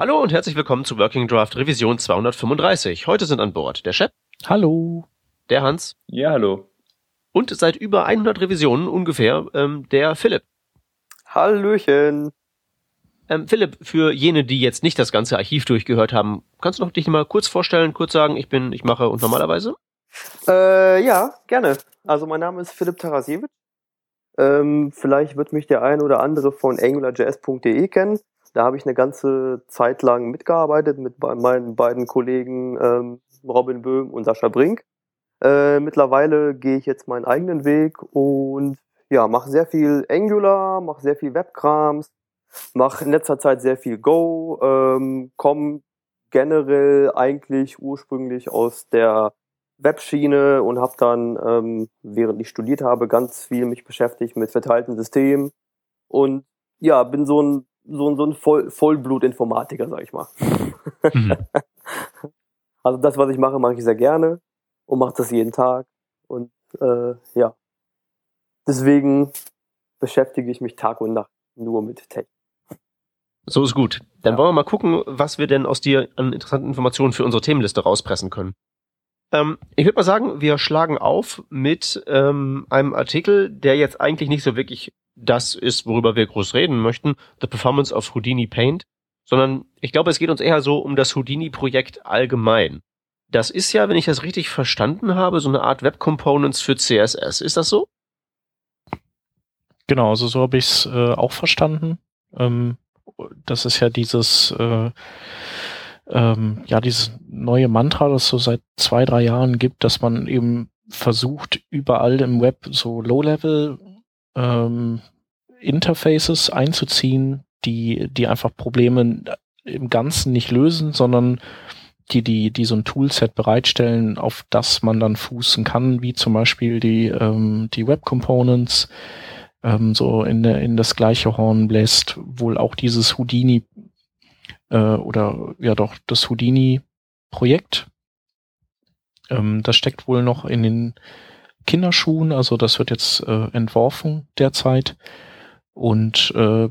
Hallo und herzlich willkommen zu Working Draft Revision 235. Heute sind an Bord der Shep. Hallo. Der Hans. Ja, hallo. Und seit über 100 Revisionen ungefähr ähm, der Philipp. Hallöchen. Ähm, Philipp, für jene, die jetzt nicht das ganze Archiv durchgehört haben, kannst du noch dich mal kurz vorstellen, kurz sagen, ich bin, ich mache und normalerweise? Äh, ja, gerne. Also mein Name ist Philipp Tarasiewicz. Ähm, vielleicht wird mich der ein oder andere von angularjs.de kennen. Da habe ich eine ganze Zeit lang mitgearbeitet mit meinen beiden Kollegen ähm, Robin Böhm und Sascha Brink. Äh, mittlerweile gehe ich jetzt meinen eigenen Weg und ja, mache sehr viel Angular, mache sehr viel Webkrams, mache in letzter Zeit sehr viel Go, ähm, komme generell eigentlich ursprünglich aus der Webschiene und habe dann, ähm, während ich studiert habe, ganz viel mich beschäftigt mit verteilten Systemen und ja, bin so ein so, so ein Voll, Vollblut-Informatiker, sag ich mal. Mhm. also das, was ich mache, mache ich sehr gerne und mache das jeden Tag. Und äh, ja, deswegen beschäftige ich mich Tag und Nacht nur mit Tech. So ist gut. Dann ja. wollen wir mal gucken, was wir denn aus dir an interessanten Informationen für unsere Themenliste rauspressen können. Ähm, ich würde mal sagen, wir schlagen auf mit ähm, einem Artikel, der jetzt eigentlich nicht so wirklich das ist, worüber wir groß reden möchten, The Performance of Houdini Paint, sondern ich glaube, es geht uns eher so um das Houdini-Projekt allgemein. Das ist ja, wenn ich das richtig verstanden habe, so eine Art Web Components für CSS. Ist das so? Genau, also so habe ich es äh, auch verstanden. Ähm, das ist ja dieses äh, ähm, ja dieses neue Mantra, das so seit zwei drei Jahren gibt, dass man eben versucht überall im Web so Low-Level ähm, Interfaces einzuziehen, die, die einfach Probleme im Ganzen nicht lösen, sondern die, die, die so ein Toolset bereitstellen, auf das man dann fußen kann, wie zum Beispiel die, ähm, die Web Components, ähm, so in, der, in das gleiche Horn bläst wohl auch dieses Houdini äh, oder ja doch das Houdini Projekt. Ähm, das steckt wohl noch in den Kinderschuhen, also das wird jetzt äh, entworfen derzeit. Und äh,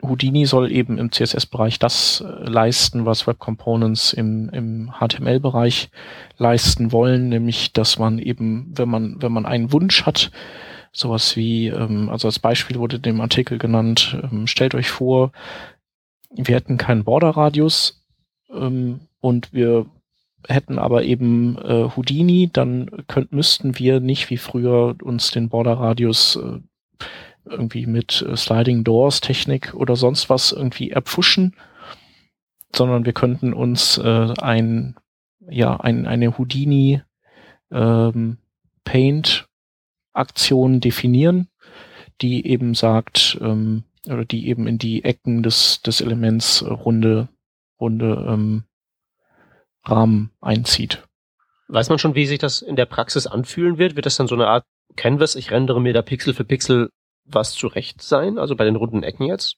Houdini soll eben im CSS-Bereich das äh, leisten, was Web Components im, im HTML-Bereich leisten wollen, nämlich dass man eben, wenn man, wenn man einen Wunsch hat, sowas wie, ähm, also als Beispiel wurde dem Artikel genannt, ähm, stellt euch vor, wir hätten keinen Border-Radius ähm, und wir hätten aber eben äh, Houdini, dann könnt, müssten wir nicht wie früher uns den Border-Radius äh, irgendwie mit äh, Sliding Doors Technik oder sonst was irgendwie erpfuschen, sondern wir könnten uns äh, ein, ja, ein, eine Houdini ähm, Paint Aktion definieren, die eben sagt, ähm, oder die eben in die Ecken des, des Elements runde, runde ähm, Rahmen einzieht. Weiß man schon, wie sich das in der Praxis anfühlen wird? Wird das dann so eine Art Canvas, ich rendere mir da Pixel für Pixel was zurecht sein? Also bei den runden Ecken jetzt?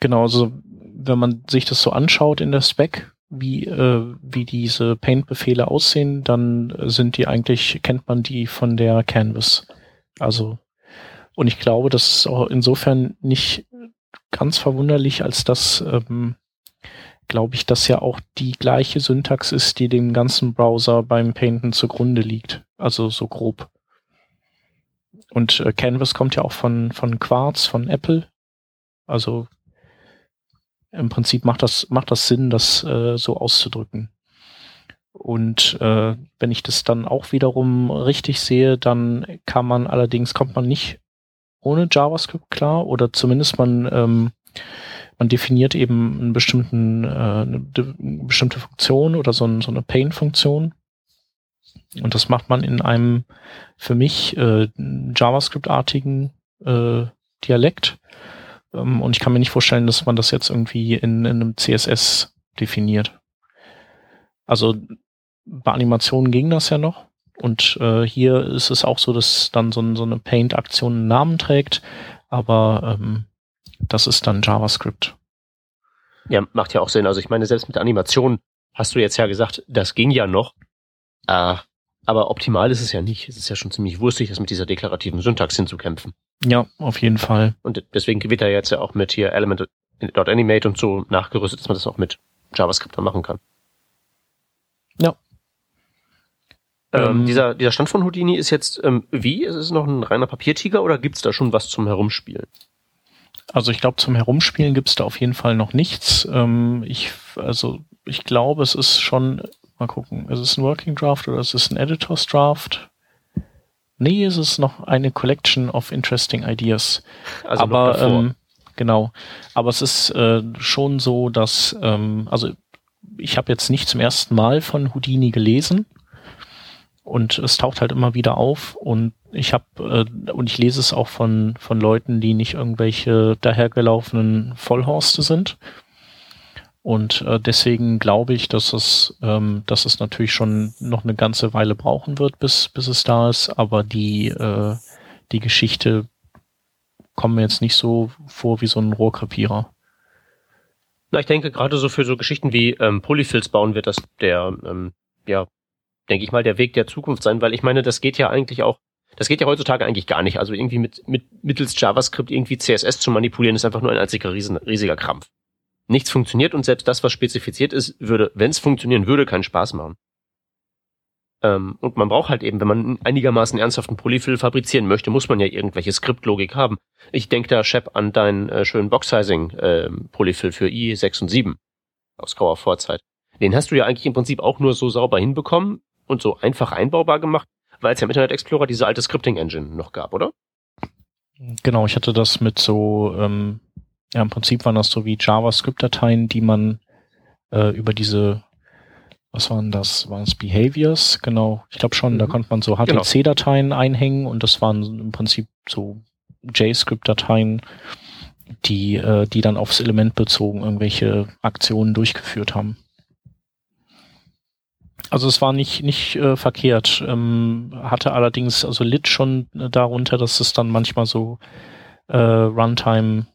Genau, also wenn man sich das so anschaut in der Spec, wie, äh, wie diese Paint-Befehle aussehen, dann sind die eigentlich, kennt man die von der Canvas. Also, und ich glaube, das ist auch insofern nicht ganz verwunderlich, als dass ähm, glaube ich, dass ja auch die gleiche Syntax ist, die dem ganzen Browser beim Painten zugrunde liegt. Also so grob. Und äh, Canvas kommt ja auch von, von Quartz, von Apple. Also im Prinzip macht das, macht das Sinn, das äh, so auszudrücken. Und äh, wenn ich das dann auch wiederum richtig sehe, dann kann man allerdings, kommt man nicht ohne JavaScript klar oder zumindest man ähm, man definiert eben einen bestimmten, äh, eine, bestimmte Funktion oder so, ein, so eine Pain-Funktion. Und das macht man in einem für mich äh, JavaScript-artigen äh, Dialekt. Ähm, und ich kann mir nicht vorstellen, dass man das jetzt irgendwie in, in einem CSS definiert. Also bei Animationen ging das ja noch. Und äh, hier ist es auch so, dass dann so, so eine Paint-Aktion einen Namen trägt, aber ähm, das ist dann JavaScript. Ja, macht ja auch Sinn. Also ich meine, selbst mit Animationen hast du jetzt ja gesagt, das ging ja noch. Äh, aber optimal ist es ja nicht. Es ist ja schon ziemlich wurstig, das mit dieser deklarativen Syntax hinzukämpfen. Ja, auf jeden Fall. Und deswegen wird er jetzt ja auch mit hier Element Animate und so nachgerüstet, dass man das auch mit JavaScript dann machen kann. Ja. Ähm, Ähm, dieser, dieser Stand von Houdini ist jetzt ähm, wie? Ist es noch ein reiner Papiertiger oder gibt's da schon was zum Herumspielen? Also ich glaube, zum Herumspielen gibt's da auf jeden Fall noch nichts. Ähm, ich, also ich glaube, es ist schon, mal gucken, ist es ein Working Draft oder ist es ein Editors Draft? Nee, es ist noch eine Collection of interesting ideas. Also aber ähm, genau. Aber es ist äh, schon so, dass ähm, also ich habe jetzt nicht zum ersten Mal von Houdini gelesen und es taucht halt immer wieder auf und ich habe äh, und ich lese es auch von von Leuten, die nicht irgendwelche dahergelaufenen Vollhorste sind. Und äh, deswegen glaube ich, dass es, ähm, dass es natürlich schon noch eine ganze Weile brauchen wird, bis, bis es da ist. Aber die, äh, die Geschichte kommt mir jetzt nicht so vor wie so ein Rohrkrepierer. Na, ich denke, gerade so für so Geschichten wie ähm, Polyfills bauen wird das der, ähm, ja, denke ich mal, der Weg der Zukunft sein, weil ich meine, das geht ja eigentlich auch, das geht ja heutzutage eigentlich gar nicht. Also irgendwie mit, mit mittels JavaScript irgendwie CSS zu manipulieren, ist einfach nur ein einziger riesen, riesiger Krampf. Nichts funktioniert und selbst das, was spezifiziert ist, würde, wenn es funktionieren würde, keinen Spaß machen. Ähm, und man braucht halt eben, wenn man einigermaßen ernsthaften Polyfill fabrizieren möchte, muss man ja irgendwelche Skriptlogik haben. Ich denke da, Shep, an deinen äh, schönen Box-Sizing äh, Polyfill für i6 und 7 aus grauer Vorzeit. Den hast du ja eigentlich im Prinzip auch nur so sauber hinbekommen und so einfach einbaubar gemacht, weil es ja im Internet Explorer diese alte Scripting-Engine noch gab, oder? Genau, ich hatte das mit so, ähm, ja, im Prinzip waren das so wie JavaScript-Dateien, die man äh, über diese, was waren das? Waren es Behaviors? Genau, ich glaube schon, da Mhm. konnte man so Genau. HTC-Dateien einhängen und das waren im Prinzip so JScript-Dateien, die, äh, die dann aufs Element bezogen irgendwelche Aktionen durchgeführt haben. Also es war nicht nicht äh, verkehrt, ähm, hatte allerdings also litt schon äh, darunter, dass es dann manchmal so äh, Runtime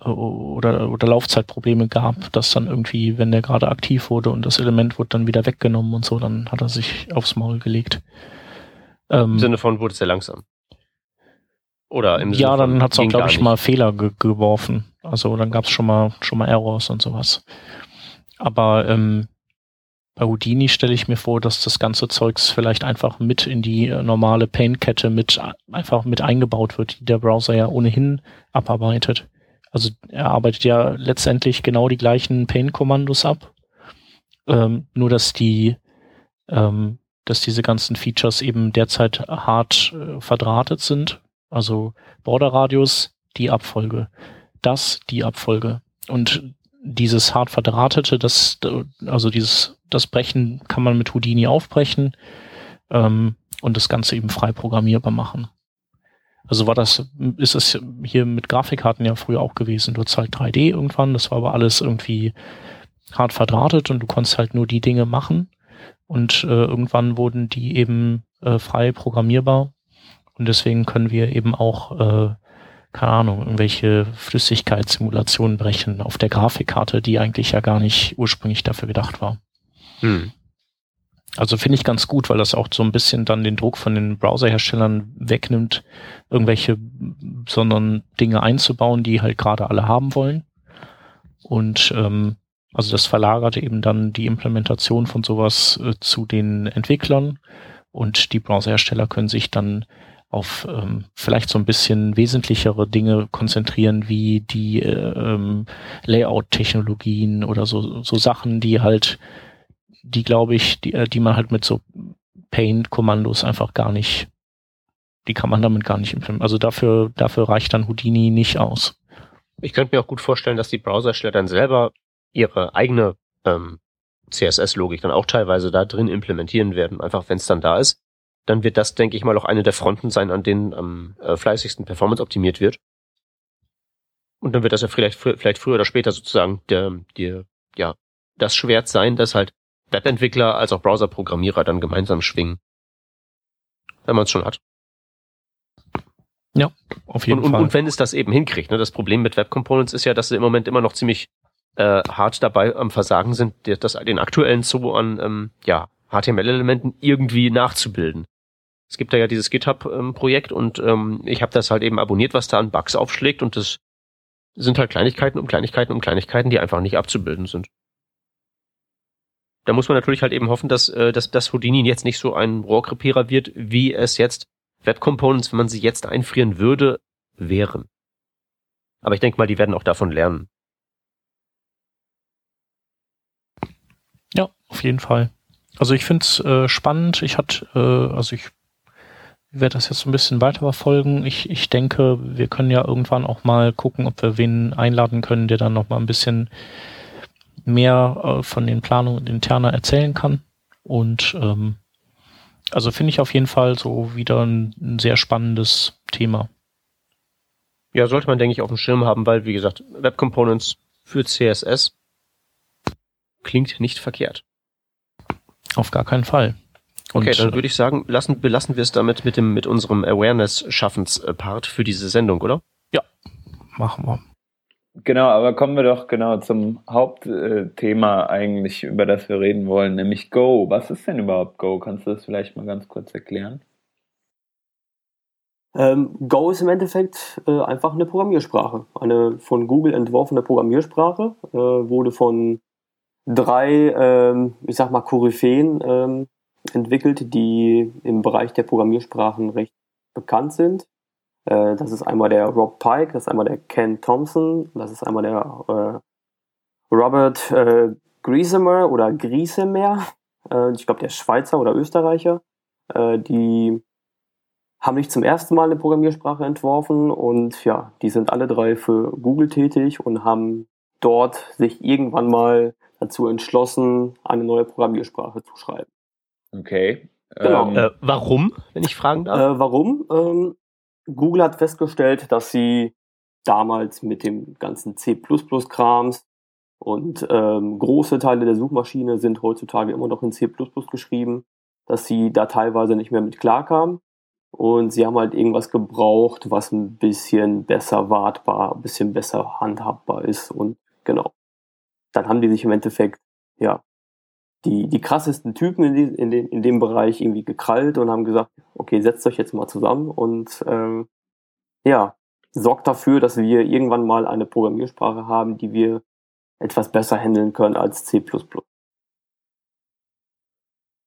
äh, oder oder Laufzeitprobleme gab, dass dann irgendwie, wenn der gerade aktiv wurde und das Element wurde dann wieder weggenommen und so, dann hat er sich aufs Maul gelegt. Ähm, Im Sinne von wurde es sehr langsam. Oder im Sinne ja, dann hat es auch, glaube ich, nicht. mal Fehler ge geworfen. Also dann gab es schon mal schon mal Errors und sowas. Aber ähm, bei Houdini stelle ich mir vor, dass das ganze Zeugs vielleicht einfach mit in die äh, normale Paint-Kette mit einfach mit eingebaut wird, die der Browser ja ohnehin abarbeitet. Also er arbeitet ja letztendlich genau die gleichen Paint-Kommandos ab. Ähm, nur dass die ähm, dass diese ganzen Features eben derzeit hart äh, verdrahtet sind. Also Borderradius, die Abfolge. Das, die Abfolge. Und dieses hart verdrahtete, das, also dieses, das Brechen kann man mit Houdini aufbrechen ähm, und das Ganze eben frei programmierbar machen. Also war das, ist es hier mit Grafikkarten ja früher auch gewesen. Du hattest halt 3D irgendwann, das war aber alles irgendwie hart verdrahtet und du konntest halt nur die Dinge machen. Und äh, irgendwann wurden die eben äh, frei programmierbar. Und deswegen können wir eben auch, äh, keine Ahnung, irgendwelche Flüssigkeitssimulationen brechen auf der Grafikkarte, die eigentlich ja gar nicht ursprünglich dafür gedacht war. Hm. Also finde ich ganz gut, weil das auch so ein bisschen dann den Druck von den Browserherstellern wegnimmt, irgendwelche sondern Dinge einzubauen, die halt gerade alle haben wollen. Und ähm, also das verlagert eben dann die Implementation von sowas äh, zu den Entwicklern und die Browserhersteller können sich dann auf ähm, vielleicht so ein bisschen wesentlichere Dinge konzentrieren, wie die äh, ähm, Layout-Technologien oder so, so Sachen, die halt, die glaube ich, die, äh, die man halt mit so Paint-Kommandos einfach gar nicht, die kann man damit gar nicht implementieren. Also dafür, dafür reicht dann Houdini nicht aus. Ich könnte mir auch gut vorstellen, dass die Browsersteller dann selber ihre eigene ähm, CSS-Logik dann auch teilweise da drin implementieren werden, einfach wenn es dann da ist. Dann wird das, denke ich mal, auch eine der Fronten sein, an denen am äh, fleißigsten Performance optimiert wird. Und dann wird das ja vielleicht, vielleicht früher oder später sozusagen der, der, ja, das Schwert sein, das halt Webentwickler als auch Browserprogrammierer dann gemeinsam schwingen. Wenn man es schon hat. Auf jeden Und, und, Fall. und wenn es das eben hinkriegt, ne, das Problem mit Web Components ist ja, dass sie im Moment immer noch ziemlich äh, hart dabei am Versagen sind, das, den aktuellen Zoo an ähm, ja, HTML-Elementen irgendwie nachzubilden. Es gibt da ja dieses GitHub-Projekt und ähm, ich habe das halt eben abonniert, was da an Bugs aufschlägt und das sind halt Kleinigkeiten um Kleinigkeiten um Kleinigkeiten, die einfach nicht abzubilden sind. Da muss man natürlich halt eben hoffen, dass, äh, dass, dass Houdini jetzt nicht so ein Rohrkrepierer wird, wie es jetzt Web Components, wenn man sie jetzt einfrieren würde, wären. Aber ich denke mal, die werden auch davon lernen. Ja, auf jeden Fall. Also ich finde es äh, spannend. Ich hatte, äh, also ich werde das jetzt ein bisschen weiter verfolgen. Ich, ich denke, wir können ja irgendwann auch mal gucken, ob wir wen einladen können, der dann noch mal ein bisschen mehr äh, von den Planungen interner erzählen kann. Und ähm, also finde ich auf jeden Fall so wieder ein, ein sehr spannendes Thema. Ja, sollte man, denke ich, auf dem Schirm haben, weil, wie gesagt, Web Components für CSS klingt nicht verkehrt. Auf gar keinen Fall. Und okay, dann würde ich sagen, lassen, belassen wir es damit mit dem, mit unserem Awareness-Schaffens-Part für diese Sendung, oder? Ja, machen wir. Genau, aber kommen wir doch genau zum Hauptthema eigentlich, über das wir reden wollen, nämlich Go. Was ist denn überhaupt Go? Kannst du das vielleicht mal ganz kurz erklären? Ähm, Go ist im Endeffekt äh, einfach eine Programmiersprache. Eine von Google entworfene Programmiersprache, äh, wurde von drei, ähm, ich sag mal, Koryphäen ähm, entwickelt, die im Bereich der Programmiersprachen recht bekannt sind. Äh, das ist einmal der Rob Pike, das ist einmal der Ken Thompson, das ist einmal der äh, Robert äh, Griesemer oder Griesemer, äh, ich glaube der Schweizer oder Österreicher. Äh, die haben nicht zum ersten Mal eine Programmiersprache entworfen und ja, die sind alle drei für Google tätig und haben dort sich irgendwann mal dazu entschlossen, eine neue Programmiersprache zu schreiben. Okay. Genau. Ähm, äh, warum, wenn ich fragen darf? Äh, warum? Ähm, Google hat festgestellt, dass sie damals mit dem ganzen C++-Krams und ähm, große Teile der Suchmaschine sind heutzutage immer noch in C++ geschrieben, dass sie da teilweise nicht mehr mit klarkamen. Und sie haben halt irgendwas gebraucht, was ein bisschen besser wartbar, ein bisschen besser handhabbar ist. Und genau. Dann haben die sich im Endeffekt, ja, die, die krassesten Typen in, die, in, den, in dem Bereich irgendwie gekrallt und haben gesagt, okay, setzt euch jetzt mal zusammen und ähm, ja, sorgt dafür, dass wir irgendwann mal eine Programmiersprache haben, die wir etwas besser handeln können als C++.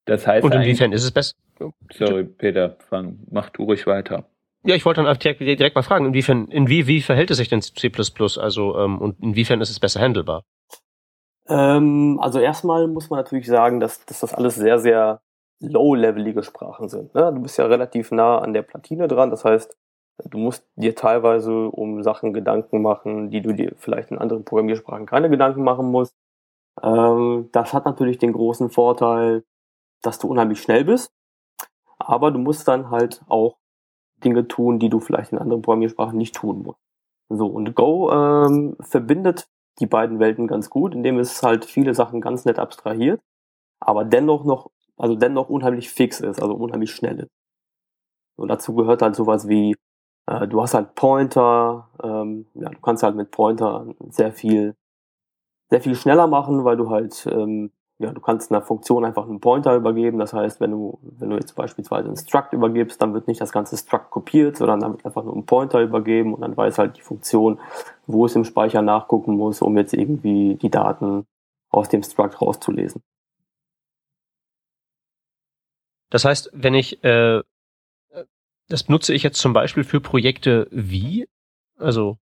Das heißt, und inwiefern ist es besser? Sorry, Peter, fang, mach du ruhig weiter. Ja, ich wollte dann direkt, direkt mal fragen, inwiefern, in wie, wie verhält es sich denn zu C++? Also, ähm, und inwiefern ist es besser handelbar? Ähm, also erstmal muss man natürlich sagen, dass, dass das alles sehr, sehr low-levelige Sprachen sind. Ne? Du bist ja relativ nah an der Platine dran, das heißt, du musst dir teilweise um Sachen Gedanken machen, die du dir vielleicht in anderen Programmiersprachen keine Gedanken machen musst. Ähm, das hat natürlich den großen Vorteil, dass du unheimlich schnell bist, aber du musst dann halt auch Dinge tun, die du vielleicht in anderen Programmiersprachen nicht tun musst. So, und Go ähm, verbindet die beiden Welten ganz gut, indem es halt viele Sachen ganz nett abstrahiert, aber dennoch noch, also dennoch unheimlich fix ist, also unheimlich schnell ist. Und dazu gehört halt sowas wie, äh, du hast halt Pointer, ähm, ja, du kannst halt mit Pointer sehr viel, sehr viel schneller machen, weil du halt ähm, ja, du kannst einer Funktion einfach einen Pointer übergeben. Das heißt, wenn du, wenn du jetzt beispielsweise ein Struct übergibst, dann wird nicht das ganze Struct kopiert, sondern dann wird einfach nur ein Pointer übergeben und dann weiß halt die Funktion, wo es im Speicher nachgucken muss, um jetzt irgendwie die Daten aus dem Struct rauszulesen. Das heißt, wenn ich, äh, das nutze ich jetzt zum Beispiel für Projekte wie, also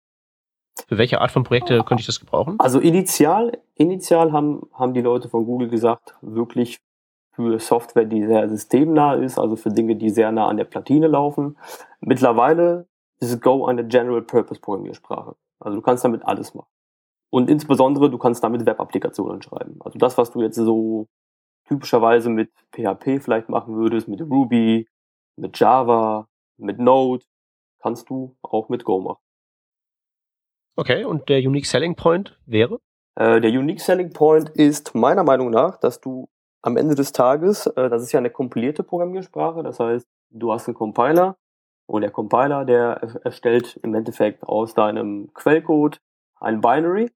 für welche Art von Projekte könnte ich das gebrauchen? Also initial, initial haben, haben die Leute von Google gesagt, wirklich für Software, die sehr systemnah ist, also für Dinge, die sehr nah an der Platine laufen. Mittlerweile ist Go eine General Purpose Programmiersprache. Also du kannst damit alles machen. Und insbesondere, du kannst damit Web-Applikationen schreiben. Also das, was du jetzt so typischerweise mit PHP vielleicht machen würdest, mit Ruby, mit Java, mit Node, kannst du auch mit Go machen. Okay, und der Unique Selling Point wäre? Äh, der Unique Selling Point ist meiner Meinung nach, dass du am Ende des Tages, äh, das ist ja eine kompilierte Programmiersprache, das heißt, du hast einen Compiler und der Compiler, der erstellt im Endeffekt aus deinem Quellcode ein Binary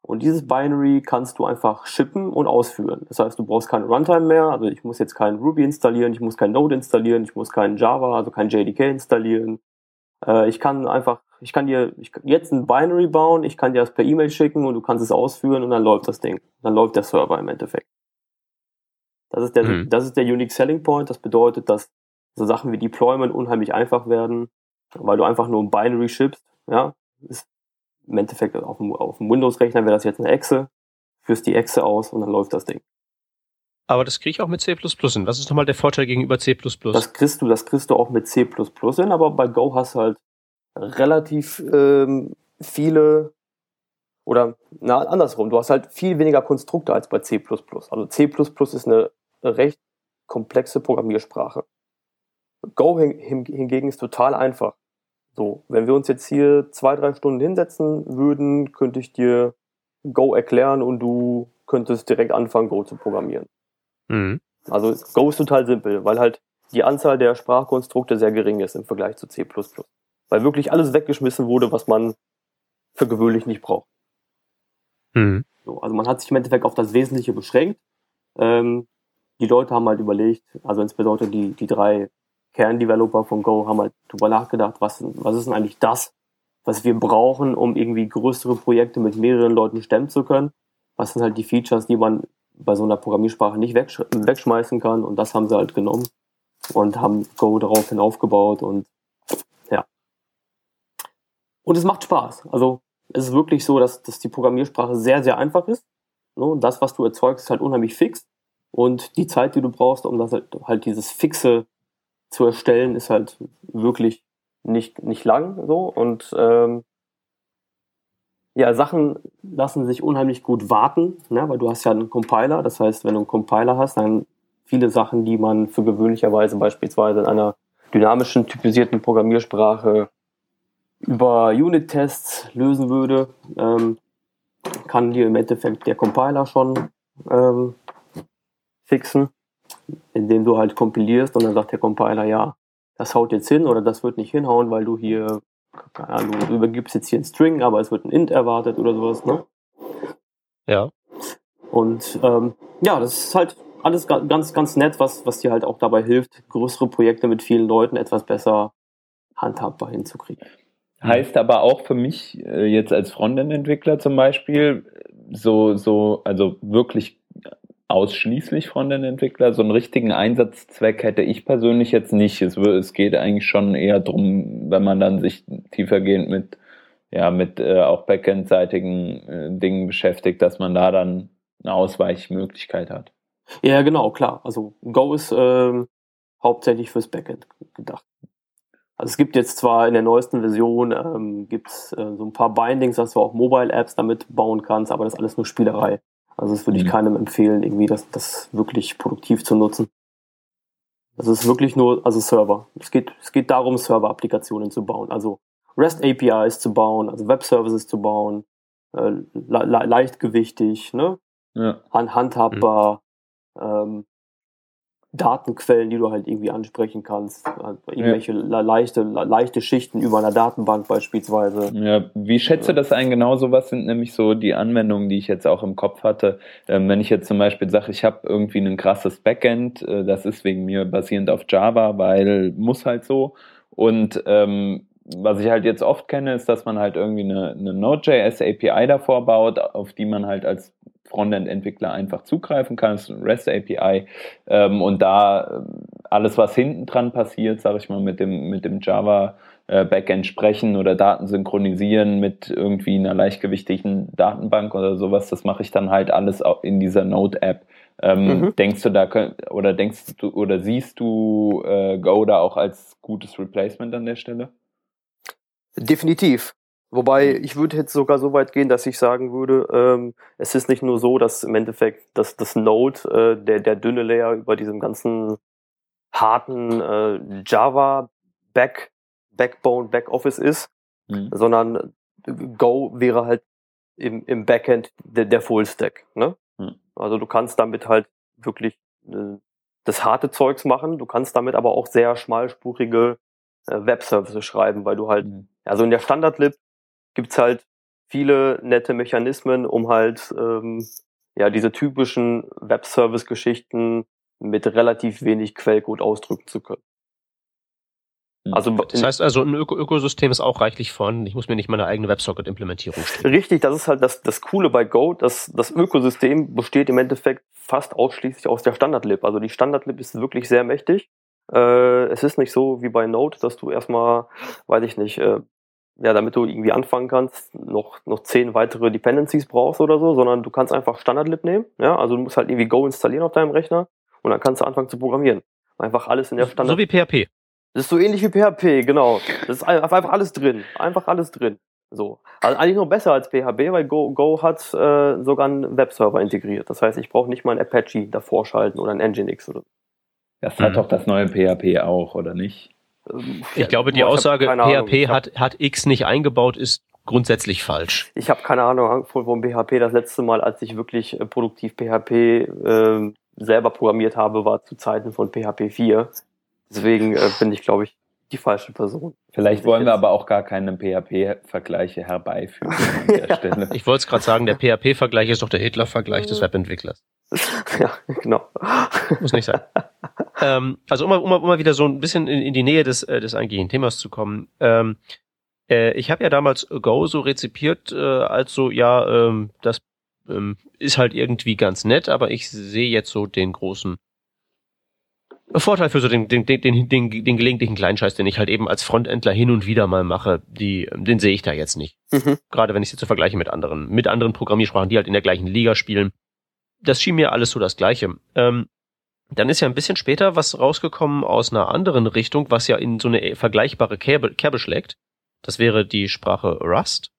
und dieses Binary kannst du einfach shippen und ausführen. Das heißt, du brauchst keine Runtime mehr, also ich muss jetzt kein Ruby installieren, ich muss kein Node installieren, ich muss kein Java, also kein JDK installieren. Äh, ich kann einfach ich kann dir ich jetzt ein Binary bauen, ich kann dir das per E-Mail schicken und du kannst es ausführen und dann läuft das Ding. Dann läuft der Server im Endeffekt. Das ist der, mhm. das ist der Unique Selling Point. Das bedeutet, dass so Sachen wie Deployment unheimlich einfach werden, weil du einfach nur ein Binary schippst. Ja, ist im Endeffekt auf dem, auf dem Windows-Rechner wäre das jetzt eine Exe, führst die Exe aus und dann läuft das Ding. Aber das kriege ich auch mit C++ hin. Was ist nochmal der Vorteil gegenüber C++? Das kriegst du, das kriegst du auch mit C++ hin, aber bei Go hast du halt relativ ähm, viele oder na andersrum, du hast halt viel weniger Konstrukte als bei C++. Also C++ ist eine recht komplexe Programmiersprache. Go hingegen ist total einfach. So, wenn wir uns jetzt hier zwei, drei Stunden hinsetzen würden, könnte ich dir Go erklären und du könntest direkt anfangen, Go zu programmieren. Mhm. Also Go ist total simpel, weil halt die Anzahl der Sprachkonstrukte sehr gering ist im Vergleich zu C++. Weil wirklich alles weggeschmissen wurde, was man für gewöhnlich nicht braucht. Mhm. So, also man hat sich im Endeffekt auf das Wesentliche beschränkt. Ähm, die Leute haben halt überlegt, also insbesondere die, die drei Kerndeveloper von Go haben halt drüber nachgedacht, was, was ist denn eigentlich das, was wir brauchen, um irgendwie größere Projekte mit mehreren Leuten stemmen zu können. Was sind halt die Features, die man bei so einer Programmiersprache nicht wegsch wegschmeißen kann und das haben sie halt genommen und haben Go daraufhin aufgebaut und. Und es macht Spaß. Also es ist wirklich so, dass, dass die Programmiersprache sehr, sehr einfach ist. Ne? Das, was du erzeugst, ist halt unheimlich fix. Und die Zeit, die du brauchst, um das halt, halt dieses Fixe zu erstellen, ist halt wirklich nicht, nicht lang so. Und ähm, ja, Sachen lassen sich unheimlich gut warten, ne? weil du hast ja einen Compiler. Das heißt, wenn du einen Compiler hast, dann viele Sachen, die man für gewöhnlicherweise beispielsweise in einer dynamischen, typisierten Programmiersprache über Unit-Tests lösen würde, ähm, kann dir im Endeffekt der Compiler schon ähm, fixen, indem du halt kompilierst und dann sagt der Compiler, ja, das haut jetzt hin oder das wird nicht hinhauen, weil du hier, keine Ahnung, du übergibst jetzt hier ein String, aber es wird ein Int erwartet oder sowas, ne? Ja. Und ähm, ja, das ist halt alles ganz, ganz nett, was, was dir halt auch dabei hilft, größere Projekte mit vielen Leuten etwas besser handhabbar hinzukriegen. Heißt aber auch für mich äh, jetzt als Frontend-Entwickler zum Beispiel, so, so, also wirklich ausschließlich Frontend-Entwickler, so einen richtigen Einsatzzweck hätte ich persönlich jetzt nicht. Es, es geht eigentlich schon eher drum, wenn man dann sich tiefergehend mit, ja, mit äh, auch Backend-seitigen äh, Dingen beschäftigt, dass man da dann eine Ausweichmöglichkeit hat. Ja, genau, klar. Also Go ist äh, hauptsächlich fürs Backend gedacht. Also es gibt jetzt zwar in der neuesten Version ähm, gibt's äh, so ein paar Bindings, dass du auch Mobile-Apps damit bauen kannst, aber das ist alles nur Spielerei. Also das würde ich mhm. keinem empfehlen, irgendwie das, das wirklich produktiv zu nutzen. Das ist wirklich nur, also Server. Es geht, es geht darum, Server-Applikationen zu bauen. Also REST APIs zu bauen, also Web-Services zu bauen, äh, le leichtgewichtig, ne? Ja. Hand handhabbar, mhm. ähm, Datenquellen, die du halt irgendwie ansprechen kannst. Also irgendwelche ja. leichte, leichte Schichten über einer Datenbank beispielsweise. Ja, wie schätze das ein? Genau sowas sind nämlich so die Anwendungen, die ich jetzt auch im Kopf hatte. Ähm, wenn ich jetzt zum Beispiel sage, ich habe irgendwie ein krasses Backend, äh, das ist wegen mir basierend auf Java, weil muss halt so. Und ähm, was ich halt jetzt oft kenne, ist, dass man halt irgendwie eine, eine Node.js API davor baut, auf die man halt als Frontend-Entwickler einfach zugreifen kannst, REST API ähm, und da ähm, alles, was hinten dran passiert, sage ich mal, mit dem, mit dem Java äh, Backend sprechen oder Daten synchronisieren mit irgendwie einer leichtgewichtigen Datenbank oder sowas, das mache ich dann halt alles in dieser Node-App. Ähm, mhm. Denkst du da oder denkst du oder siehst du äh, Go da auch als gutes Replacement an der Stelle? Definitiv. Wobei ich würde jetzt sogar so weit gehen, dass ich sagen würde, ähm, es ist nicht nur so, dass im Endeffekt dass das Node, äh, der, der dünne Layer über diesem ganzen harten äh, Java Back, Backbone, Backoffice ist, mhm. sondern Go wäre halt im, im Backend der, der Fullstack. Ne? Mhm. Also du kannst damit halt wirklich äh, das harte Zeugs machen, du kannst damit aber auch sehr schmalspurige äh, Webservices schreiben, weil du halt, mhm. also in der Standard-Lib gibt's halt viele nette Mechanismen, um halt ähm, ja diese typischen Web-Service-Geschichten mit relativ wenig Quellcode ausdrücken zu können. Hm. Also, das heißt also, ein Öko Ökosystem ist auch reichlich vorhanden. Ich muss mir nicht meine eigene WebSocket-Implementierung stellen. Richtig, das ist halt das, das Coole bei Go. Das, das Ökosystem besteht im Endeffekt fast ausschließlich aus der Standard-Lib. Also die Standard-Lib ist wirklich sehr mächtig. Äh, es ist nicht so wie bei Node, dass du erstmal, weiß ich nicht, äh, ja, damit du irgendwie anfangen kannst, noch, noch zehn weitere Dependencies brauchst oder so, sondern du kannst einfach Standard-Lib nehmen. Ja, also du musst halt irgendwie Go installieren auf deinem Rechner und dann kannst du anfangen zu programmieren. Einfach alles in der Standard. So wie PHP. Das ist so ähnlich wie PHP, genau. Das ist einfach alles drin. Einfach alles drin. So. Also eigentlich noch besser als PHP, weil Go, Go hat äh, sogar einen Webserver integriert. Das heißt, ich brauche nicht mal ein Apache davor schalten oder ein Nginx oder so. Das hat mhm. doch das neue PHP auch, oder nicht? Ähm, ich glaube, die Aussage, PHP hat, hat X nicht eingebaut, ist grundsätzlich falsch. Ich habe keine Ahnung von PHP. Das letzte Mal, als ich wirklich äh, produktiv PHP äh, selber programmiert habe, war zu Zeiten von PHP 4. Deswegen äh, bin ich, glaube ich, die falsche Person. Vielleicht wollen wir aber auch gar keine PHP-Vergleiche herbeiführen an der ja. Stelle. Ich wollte es gerade sagen, der PHP-Vergleich ist doch der Hitler-Vergleich des Webentwicklers. Ja, genau. Muss nicht sein. ähm, also um mal, um, mal, um mal wieder so ein bisschen in, in die Nähe des, äh, des eigentlichen Themas zu kommen. Ähm, äh, ich habe ja damals Go so rezipiert, äh, als so, ja, ähm, das ähm, ist halt irgendwie ganz nett, aber ich sehe jetzt so den großen Vorteil für so den, den, den, den, den, den gelegentlichen Kleinscheiß, den ich halt eben als Frontendler hin und wieder mal mache, die, den sehe ich da jetzt nicht. Mhm. Gerade wenn ich es jetzt so vergleiche mit anderen, mit anderen Programmiersprachen, die halt in der gleichen Liga spielen. Das schien mir alles so das Gleiche. Ähm, dann ist ja ein bisschen später was rausgekommen aus einer anderen Richtung, was ja in so eine vergleichbare Kerbe, Kerbe schlägt. Das wäre die Sprache Rust,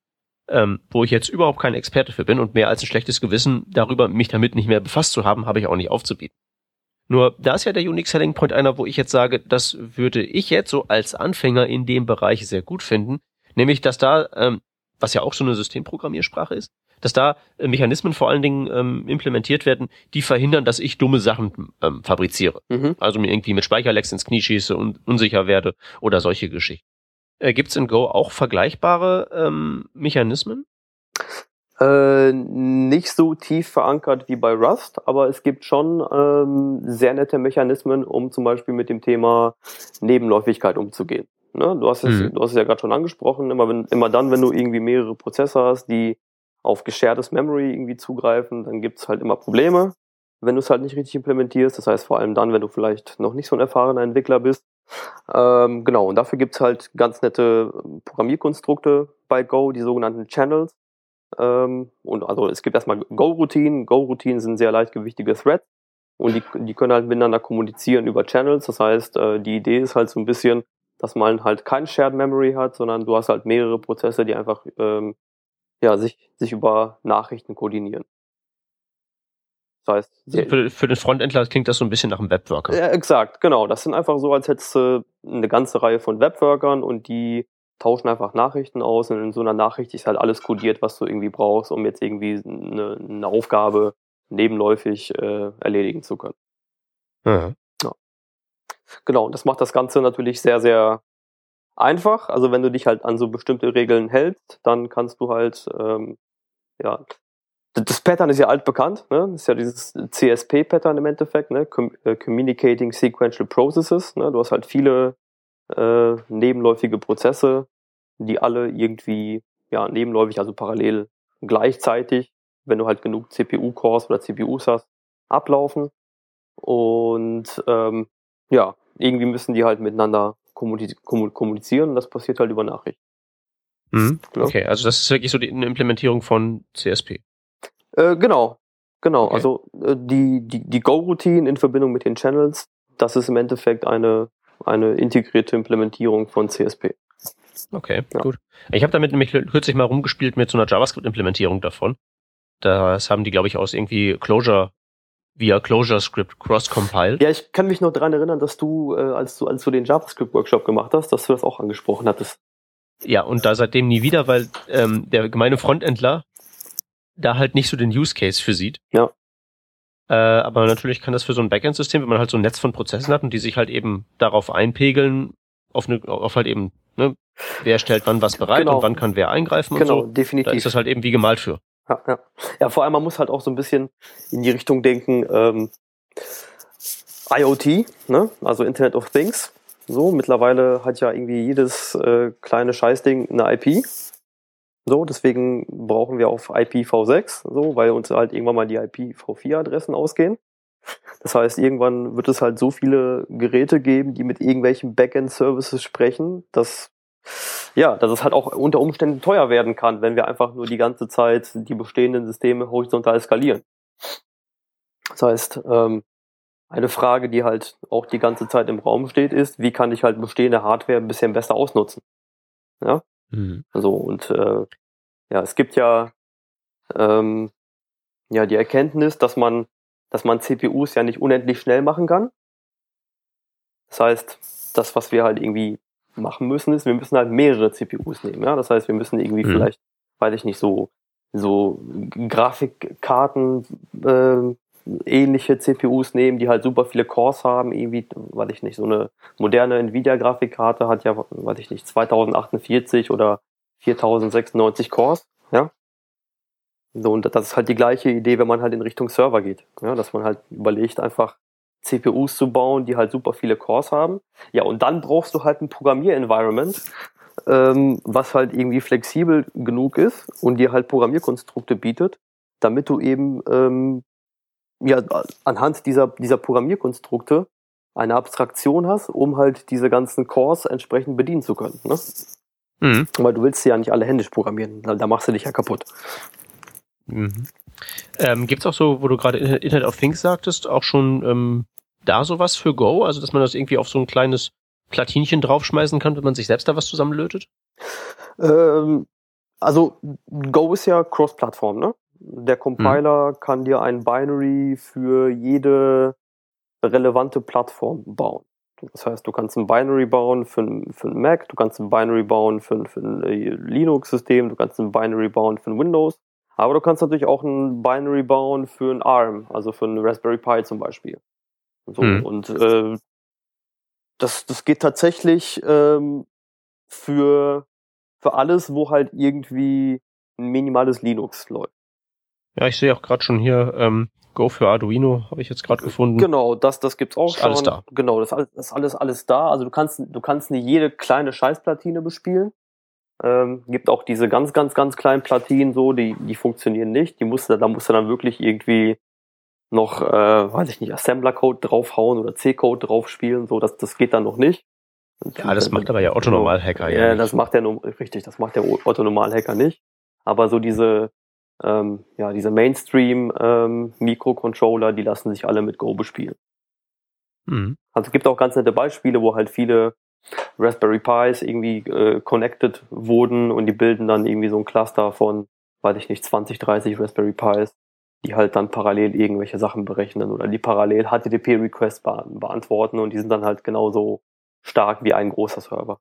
ähm, wo ich jetzt überhaupt kein Experte für bin und mehr als ein schlechtes Gewissen darüber, mich damit nicht mehr befasst zu haben, habe ich auch nicht aufzubieten. Nur da ist ja der Unique Selling Point einer, wo ich jetzt sage, das würde ich jetzt so als Anfänger in dem Bereich sehr gut finden, nämlich dass da, ähm, was ja auch so eine Systemprogrammiersprache ist, dass da äh, Mechanismen vor allen Dingen ähm, implementiert werden, die verhindern, dass ich dumme Sachen ähm, fabriziere. Mhm. Also mir irgendwie mit Speicherlecks ins Knie schieße und unsicher werde oder solche Geschichten. Äh, Gibt es in Go auch vergleichbare ähm, Mechanismen? Äh, nicht so tief verankert wie bei Rust, aber es gibt schon ähm, sehr nette Mechanismen, um zum Beispiel mit dem Thema Nebenläufigkeit umzugehen. Ne? Du, hast es, mhm. du hast es ja gerade schon angesprochen, immer, wenn, immer dann, wenn du irgendwie mehrere Prozesse hast, die auf geschertes Memory irgendwie zugreifen, dann gibt's halt immer Probleme, wenn du es halt nicht richtig implementierst. Das heißt vor allem dann, wenn du vielleicht noch nicht so ein erfahrener Entwickler bist. Ähm, genau, und dafür gibt's halt ganz nette Programmierkonstrukte bei Go, die sogenannten Channels. Ähm, und also es gibt erstmal Go-Routinen. Go-Routinen sind sehr leichtgewichtige Threads und die, die können halt miteinander kommunizieren über Channels. Das heißt, äh, die Idee ist halt so ein bisschen, dass man halt kein Shared Memory hat, sondern du hast halt mehrere Prozesse, die einfach ähm, ja, sich, sich über Nachrichten koordinieren. Das heißt, also für, für den Frontendler klingt das so ein bisschen nach einem Webworker. Ja, exakt, genau. Das sind einfach so, als hättest du eine ganze Reihe von Webworkern und die tauschen einfach Nachrichten aus und in so einer Nachricht ist halt alles kodiert, was du irgendwie brauchst, um jetzt irgendwie eine, eine Aufgabe nebenläufig äh, erledigen zu können. Ja. ja. Genau, und das macht das Ganze natürlich sehr, sehr einfach. Also wenn du dich halt an so bestimmte Regeln hältst, dann kannst du halt, ähm, ja, das Pattern ist ja altbekannt, ne? Das ist ja dieses CSP-Pattern im Endeffekt, ne? Com äh, Communicating Sequential Processes. Ne? Du hast halt viele äh, nebenläufige Prozesse, die alle irgendwie ja nebenläufig, also parallel gleichzeitig, wenn du halt genug CPU-Cores oder CPUs hast, ablaufen. Und ähm, ja, irgendwie müssen die halt miteinander kommunizieren und das passiert halt über Nachricht. Mhm. Ja. Okay, also das ist wirklich so die, eine Implementierung von CSP. Äh, genau, genau. Okay. Also äh, die, die, die Go-Routine in Verbindung mit den Channels, das ist im Endeffekt eine, eine integrierte Implementierung von CSP. Okay, ja. gut. Ich habe damit nämlich kürzlich mal rumgespielt mit so einer JavaScript-Implementierung davon. Das haben die, glaube ich, aus irgendwie Closure via ClojureScript cross-compiled. Ja, ich kann mich noch daran erinnern, dass du, äh, als du, als du den JavaScript-Workshop gemacht hast, dass du das auch angesprochen hattest. Ja, und da seitdem nie wieder, weil ähm, der gemeine Frontendler da halt nicht so den Use Case für sieht. Ja. Äh, aber natürlich kann das für so ein Backend-System, wenn man halt so ein Netz von Prozessen hat und die sich halt eben darauf einpegeln, auf, eine, auf halt eben, ne, wer stellt wann was bereit genau. und wann kann wer eingreifen und genau, so. Genau, definitiv. Da ist das halt eben wie gemalt für. Ja, ja. ja, vor allem, man muss halt auch so ein bisschen in die Richtung denken, ähm, IoT, ne? also Internet of Things. So, mittlerweile hat ja irgendwie jedes äh, kleine Scheißding eine IP. So, deswegen brauchen wir auf IPv6, so, weil uns halt irgendwann mal die IPv4-Adressen ausgehen. Das heißt, irgendwann wird es halt so viele Geräte geben, die mit irgendwelchen Backend-Services sprechen, dass ja, dass es halt auch unter Umständen teuer werden kann, wenn wir einfach nur die ganze Zeit die bestehenden Systeme horizontal skalieren. Das heißt, ähm, eine Frage, die halt auch die ganze Zeit im Raum steht, ist, wie kann ich halt bestehende Hardware ein bisschen besser ausnutzen? Ja. Mhm. So, und äh, ja, es gibt ja ähm, ja die Erkenntnis, dass man, dass man CPUs ja nicht unendlich schnell machen kann. Das heißt, das, was wir halt irgendwie machen müssen, ist, wir müssen halt mehrere CPUs nehmen. Ja? Das heißt, wir müssen irgendwie mhm. vielleicht, weiß ich nicht, so, so Grafikkarten äh, ähnliche CPUs nehmen, die halt super viele Cores haben, irgendwie, weiß ich nicht, so eine moderne Nvidia-Grafikkarte hat ja, weiß ich nicht, 2048 oder 4096 Cores, ja. So, und das ist halt die gleiche Idee, wenn man halt in Richtung Server geht, ja, dass man halt überlegt, einfach CPUs zu bauen, die halt super viele Cores haben. Ja, und dann brauchst du halt ein Programmier-Environment, ähm, was halt irgendwie flexibel genug ist und dir halt Programmierkonstrukte bietet, damit du eben ähm, ja, anhand dieser, dieser Programmierkonstrukte eine Abstraktion hast, um halt diese ganzen Cores entsprechend bedienen zu können. Ne? Mhm. Weil du willst sie ja nicht alle händisch programmieren, da machst du dich ja kaputt. Mhm. Ähm, Gibt es auch so, wo du gerade Internet of Things sagtest, auch schon ähm, da sowas für Go? Also, dass man das irgendwie auf so ein kleines Platinchen draufschmeißen kann, wenn man sich selbst da was zusammenlötet? Ähm, also, Go ist ja Cross-Plattform, ne? Der Compiler mhm. kann dir ein Binary für jede relevante Plattform bauen. Das heißt, du kannst ein Binary bauen für, für ein Mac, du kannst ein Binary bauen für, für ein äh, Linux-System, du kannst ein Binary bauen für ein Windows. Aber du kannst natürlich auch ein Binary bauen für ein ARM, also für ein Raspberry Pi zum Beispiel. So, mhm. Und äh, das, das geht tatsächlich ähm, für, für alles, wo halt irgendwie ein minimales Linux läuft. Ja, ich sehe auch gerade schon hier ähm, Go für Arduino, habe ich jetzt gerade gefunden. Genau, das, das gibt's auch ist schon. Alles da. Genau, das, das ist alles, alles da. Also du kannst, du kannst nicht jede kleine Scheißplatine bespielen. Ähm, gibt auch diese ganz, ganz, ganz kleinen Platinen so, die, die funktionieren nicht. Die musst du, da musst du dann wirklich irgendwie noch, äh, weiß ich nicht, Assembler-Code draufhauen oder C-Code drauf spielen. So, das, das geht dann noch nicht. ja, das macht aber ja Otto-Normal-Hacker. Ja, ja das macht der, richtig, das macht der Otto-Normal-Hacker nicht. Aber so diese, ähm, ja, diese Mainstream-Mikrocontroller, ähm, die lassen sich alle mit Go bespielen. Mhm. Also es gibt auch ganz nette Beispiele, wo halt viele Raspberry Pis irgendwie äh, connected wurden und die bilden dann irgendwie so ein Cluster von, weiß ich nicht, 20, 30 Raspberry Pis, die halt dann parallel irgendwelche Sachen berechnen oder die parallel HTTP-Requests be beantworten und die sind dann halt genauso stark wie ein großer Server.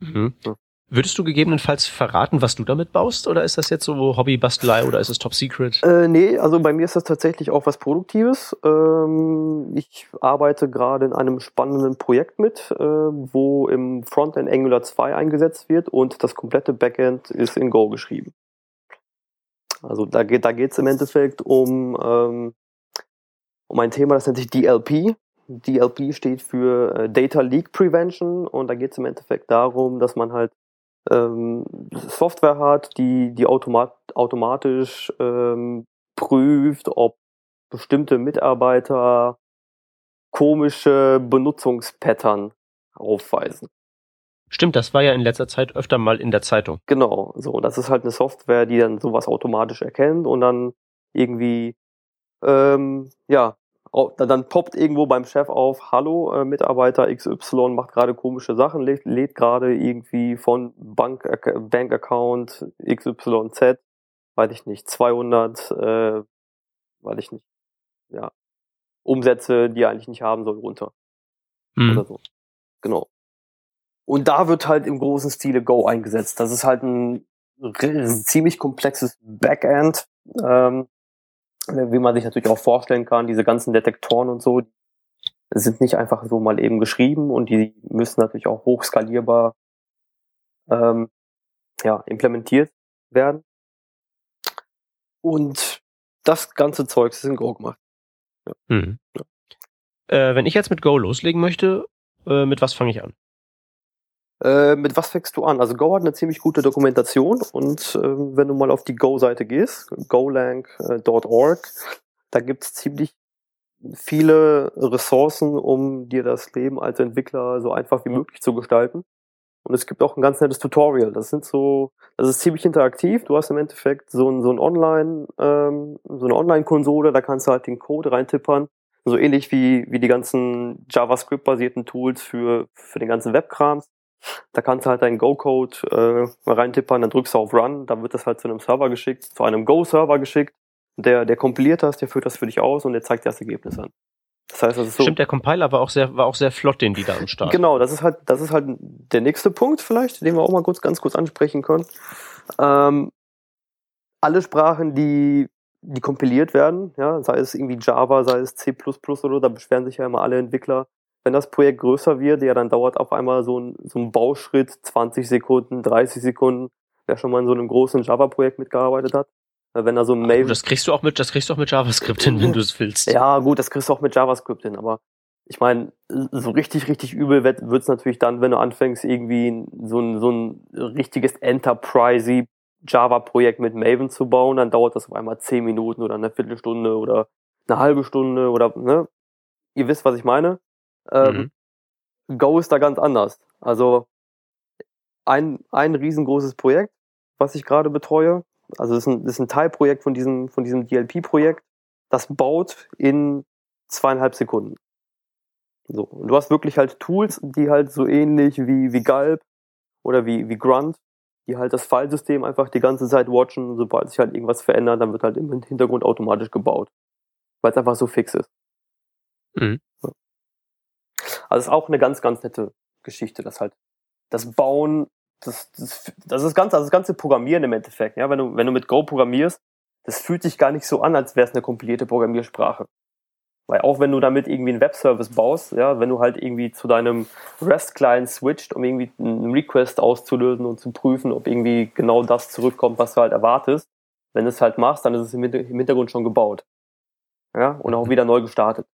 Mhm. Ja. Würdest du gegebenenfalls verraten, was du damit baust? Oder ist das jetzt so Hobbybastelei oder ist es Top Secret? Äh, nee, also bei mir ist das tatsächlich auch was Produktives. Ähm, ich arbeite gerade in einem spannenden Projekt mit, äh, wo im Frontend Angular 2 eingesetzt wird und das komplette Backend ist in Go geschrieben. Also da geht da geht's im Endeffekt um, ähm, um ein Thema, das nennt sich DLP. DLP steht für äh, Data Leak Prevention und da geht es im Endeffekt darum, dass man halt ähm, Software hat, die, die automat automatisch ähm, prüft, ob bestimmte Mitarbeiter komische Benutzungspattern aufweisen. Stimmt, das war ja in letzter Zeit öfter mal in der Zeitung. Genau, so. Das ist halt eine Software, die dann sowas automatisch erkennt und dann irgendwie, ähm, ja, dann poppt irgendwo beim Chef auf, hallo, äh, Mitarbeiter XY macht gerade komische Sachen, lädt, lädt gerade irgendwie von Bank, äh, Bankaccount XYZ, weiß ich nicht, 200, äh, weiß ich nicht, ja, Umsätze, die er eigentlich nicht haben soll, runter. Mhm. Oder so. Genau. Und da wird halt im großen Stile Go eingesetzt. Das ist halt ein ziemlich komplexes Backend, ähm, wie man sich natürlich auch vorstellen kann, diese ganzen Detektoren und so, sind nicht einfach so mal eben geschrieben und die müssen natürlich auch hochskalierbar ähm, ja, implementiert werden. Und das ganze Zeug ist in Go gemacht. Ja. Mhm. Ja. Äh, wenn ich jetzt mit Go loslegen möchte, Äh, mit was fange ich an? Äh, mit was fängst du an? Also Go hat eine ziemlich gute Dokumentation und äh, wenn du mal auf die Go-Seite gehst, golang.org, da gibt's ziemlich viele Ressourcen, um dir das Leben als Entwickler so einfach wie möglich zu gestalten. Und es gibt auch ein ganz nettes Tutorial. Das sind so, das ist ziemlich interaktiv. Du hast im Endeffekt so ein, so ein Online, ähm, so eine Online-Konsole, da kannst du halt den Code reintippern. So ähnlich wie, wie die ganzen JavaScript-basierten Tools für, für den ganzen Webkrams. Da kannst du halt deinen Go-Code äh, reintippern, dann drückst du auf Run, dann wird das halt zu einem Server geschickt, zu einem Go-Server geschickt. Der, der kompiliert das, der führt das für dich aus und der zeigt dir das Ergebnis an. Das heißt, das ist so. Stimmt, der Compiler war auch sehr, war auch sehr flott, den die da am Start. Genau, das ist halt, das ist halt der nächste Punkt vielleicht, den wir auch mal kurz, ganz kurz ansprechen können. Ähm, alle Sprachen, die, die kompiliert werden, ja, sei es irgendwie Java, sei es C++ oder so, da beschweren sich ja immer alle Entwickler. Wenn das Projekt größer wird, ja, dann dauert auf einmal so ein, so ein Bauschritt 20 Sekunden, 30 Sekunden. Wer schon mal in so einem großen Java-Projekt mitgearbeitet hat, wenn da so ein Maven. Das kriegst du auch mit, das kriegst du auch mit JavaScript hin, wenn du es willst. Ja, gut, das kriegst du auch mit JavaScript hin, aber ich meine, so richtig, richtig übel wird es natürlich dann, wenn du anfängst, irgendwie so ein, so ein richtiges Enterprise Java-Projekt mit Maven zu bauen, dann dauert das auf einmal zehn Minuten oder eine Viertelstunde oder eine halbe Stunde oder, ne? Ihr wisst, was ich meine. Ähm, mhm. Go ist da ganz anders. Also ein, ein riesengroßes Projekt, was ich gerade betreue, also das ist ein, das ist ein Teilprojekt von diesem, von diesem DLP-Projekt. Das baut in zweieinhalb Sekunden. So. Und du hast wirklich halt Tools, die halt so ähnlich wie, wie Gulp oder wie, wie Grunt, die halt das Filesystem einfach die ganze Zeit watchen. Sobald sich halt irgendwas verändert, dann wird halt im Hintergrund automatisch gebaut. Weil es einfach so fix ist. Mhm. Also ist auch eine ganz, ganz nette Geschichte, dass halt das Bauen das, das, das ist ganz, also das ganze Programmieren im Endeffekt, ja, wenn du, wenn du mit Go programmierst, das fühlt sich gar nicht so an, als wäre es eine kompilierte Programmiersprache. Weil auch wenn du damit irgendwie einen Webservice baust, ja, wenn du halt irgendwie zu deinem REST-Client switcht, um irgendwie einen Request auszulösen und zu prüfen, ob irgendwie genau das zurückkommt, was du halt erwartest, wenn du es halt machst, dann ist es im Hintergrund schon gebaut. Ja, und auch wieder neu gestartet.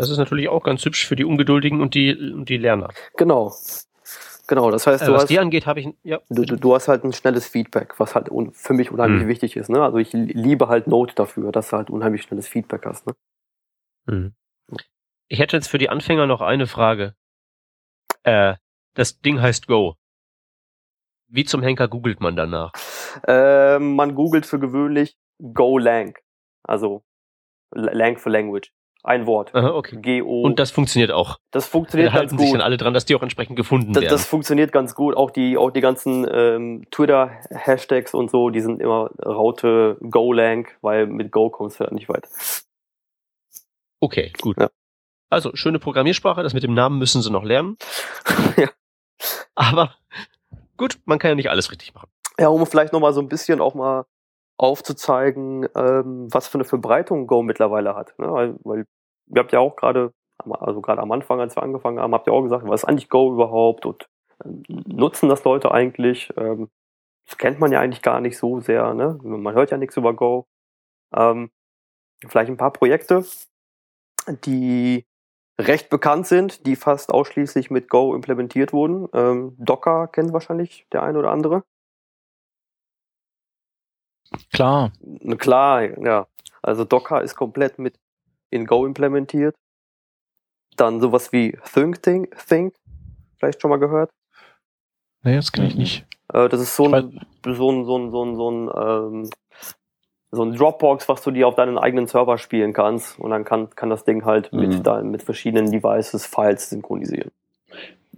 Das ist natürlich auch ganz hübsch für die Ungeduldigen und die, und die Lerner. Genau. Genau, das heißt, äh, du was hast, die angeht, habe ich ja. Du, du, du, hast halt ein schnelles Feedback, was halt für mich unheimlich mhm. wichtig ist. Ne? Also ich liebe halt Note dafür, dass du halt unheimlich schnelles Feedback hast. Ne? Mhm. Ich hätte jetzt für die Anfänger noch eine Frage. Äh, das Ding heißt Go. Wie zum Henker googelt man danach? Äh, man googelt für gewöhnlich GoLang. Also Lang für Language. Ein Wort. Aha, okay. G-O. Und das funktioniert auch. Das funktioniert da ganz gut. sich dann alle dran, dass die auch entsprechend gefunden das, werden. Das funktioniert ganz gut. Auch die, auch die ganzen ähm, Twitter-Hashtags und so, die sind immer Raute Golang, weil mit Go kommst du halt nicht weit. Okay, gut. Ja. Also, schöne Programmiersprache. Das mit dem Namen müssen sie noch lernen. ja. Aber gut, man kann ja nicht alles richtig machen. Ja, um vielleicht nochmal so ein bisschen auch mal aufzuzeigen, ähm, was für eine Verbreitung Go mittlerweile hat. Ne? Weil, weil ihr habt ja auch gerade, also gerade am Anfang, als wir angefangen haben, habt ihr auch gesagt, was ist eigentlich Go überhaupt und ähm, nutzen das Leute eigentlich? Ähm, das kennt man ja eigentlich gar nicht so sehr. Ne? Man hört ja nichts über Go. Ähm, vielleicht ein paar Projekte, die recht bekannt sind, die fast ausschließlich mit Go implementiert wurden. Ähm, Docker kennt wahrscheinlich der eine oder andere. Klar. Klar, ja. Also Docker ist komplett mit in Go implementiert. Dann sowas wie Think, Think, Think vielleicht schon mal gehört? Nee, das kenne ich nicht. Äh, das ist so ein, so ein, so ein, so ein, so ein, ähm, so ein Dropbox, was du dir auf deinen eigenen Server spielen kannst. Und dann kann, kann das Ding halt mhm. mit, da, mit verschiedenen Devices Files synchronisieren.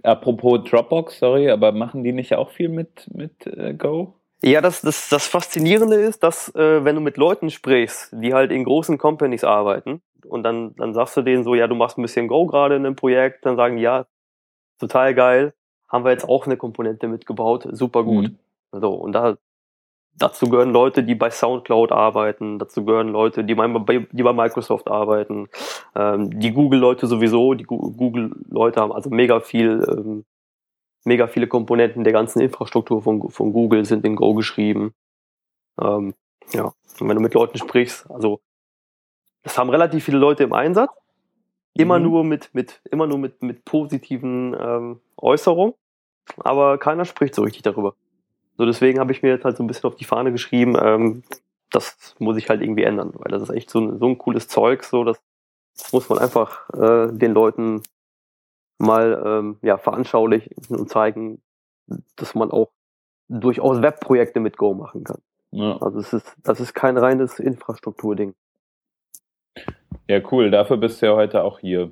Apropos Dropbox, sorry, aber machen die nicht auch viel mit, mit äh, Go? Ja, das, das, das Faszinierende ist, dass äh, wenn du mit Leuten sprichst, die halt in großen Companies arbeiten, und dann, dann sagst du denen so, ja, du machst ein bisschen Go gerade in einem Projekt, dann sagen die, ja, total geil, haben wir jetzt auch eine Komponente mitgebaut, super gut. Mhm. So, und da, dazu gehören Leute, die bei Soundcloud arbeiten, dazu gehören Leute, die bei, die bei Microsoft arbeiten, ähm, die Google-Leute sowieso, die Google-Leute haben also mega viel ähm, mega viele Komponenten der ganzen Infrastruktur von, von Google sind in Go geschrieben. Ähm, ja, und wenn du mit Leuten sprichst, also das haben relativ viele Leute im Einsatz. Immer mhm. nur mit, mit, immer nur mit, mit positiven ähm, Äußerungen, aber keiner spricht so richtig darüber. So, deswegen habe ich mir jetzt halt so ein bisschen auf die Fahne geschrieben, ähm, das muss ich halt irgendwie ändern, weil das ist echt so, so ein cooles Zeug, so das muss man einfach äh, den Leuten mal ähm, ja, veranschaulichen und zeigen, dass man auch durchaus Webprojekte mit Go machen kann. Ja. Also es ist, das ist kein reines Infrastrukturding. Ja, cool. Dafür bist du ja heute auch hier.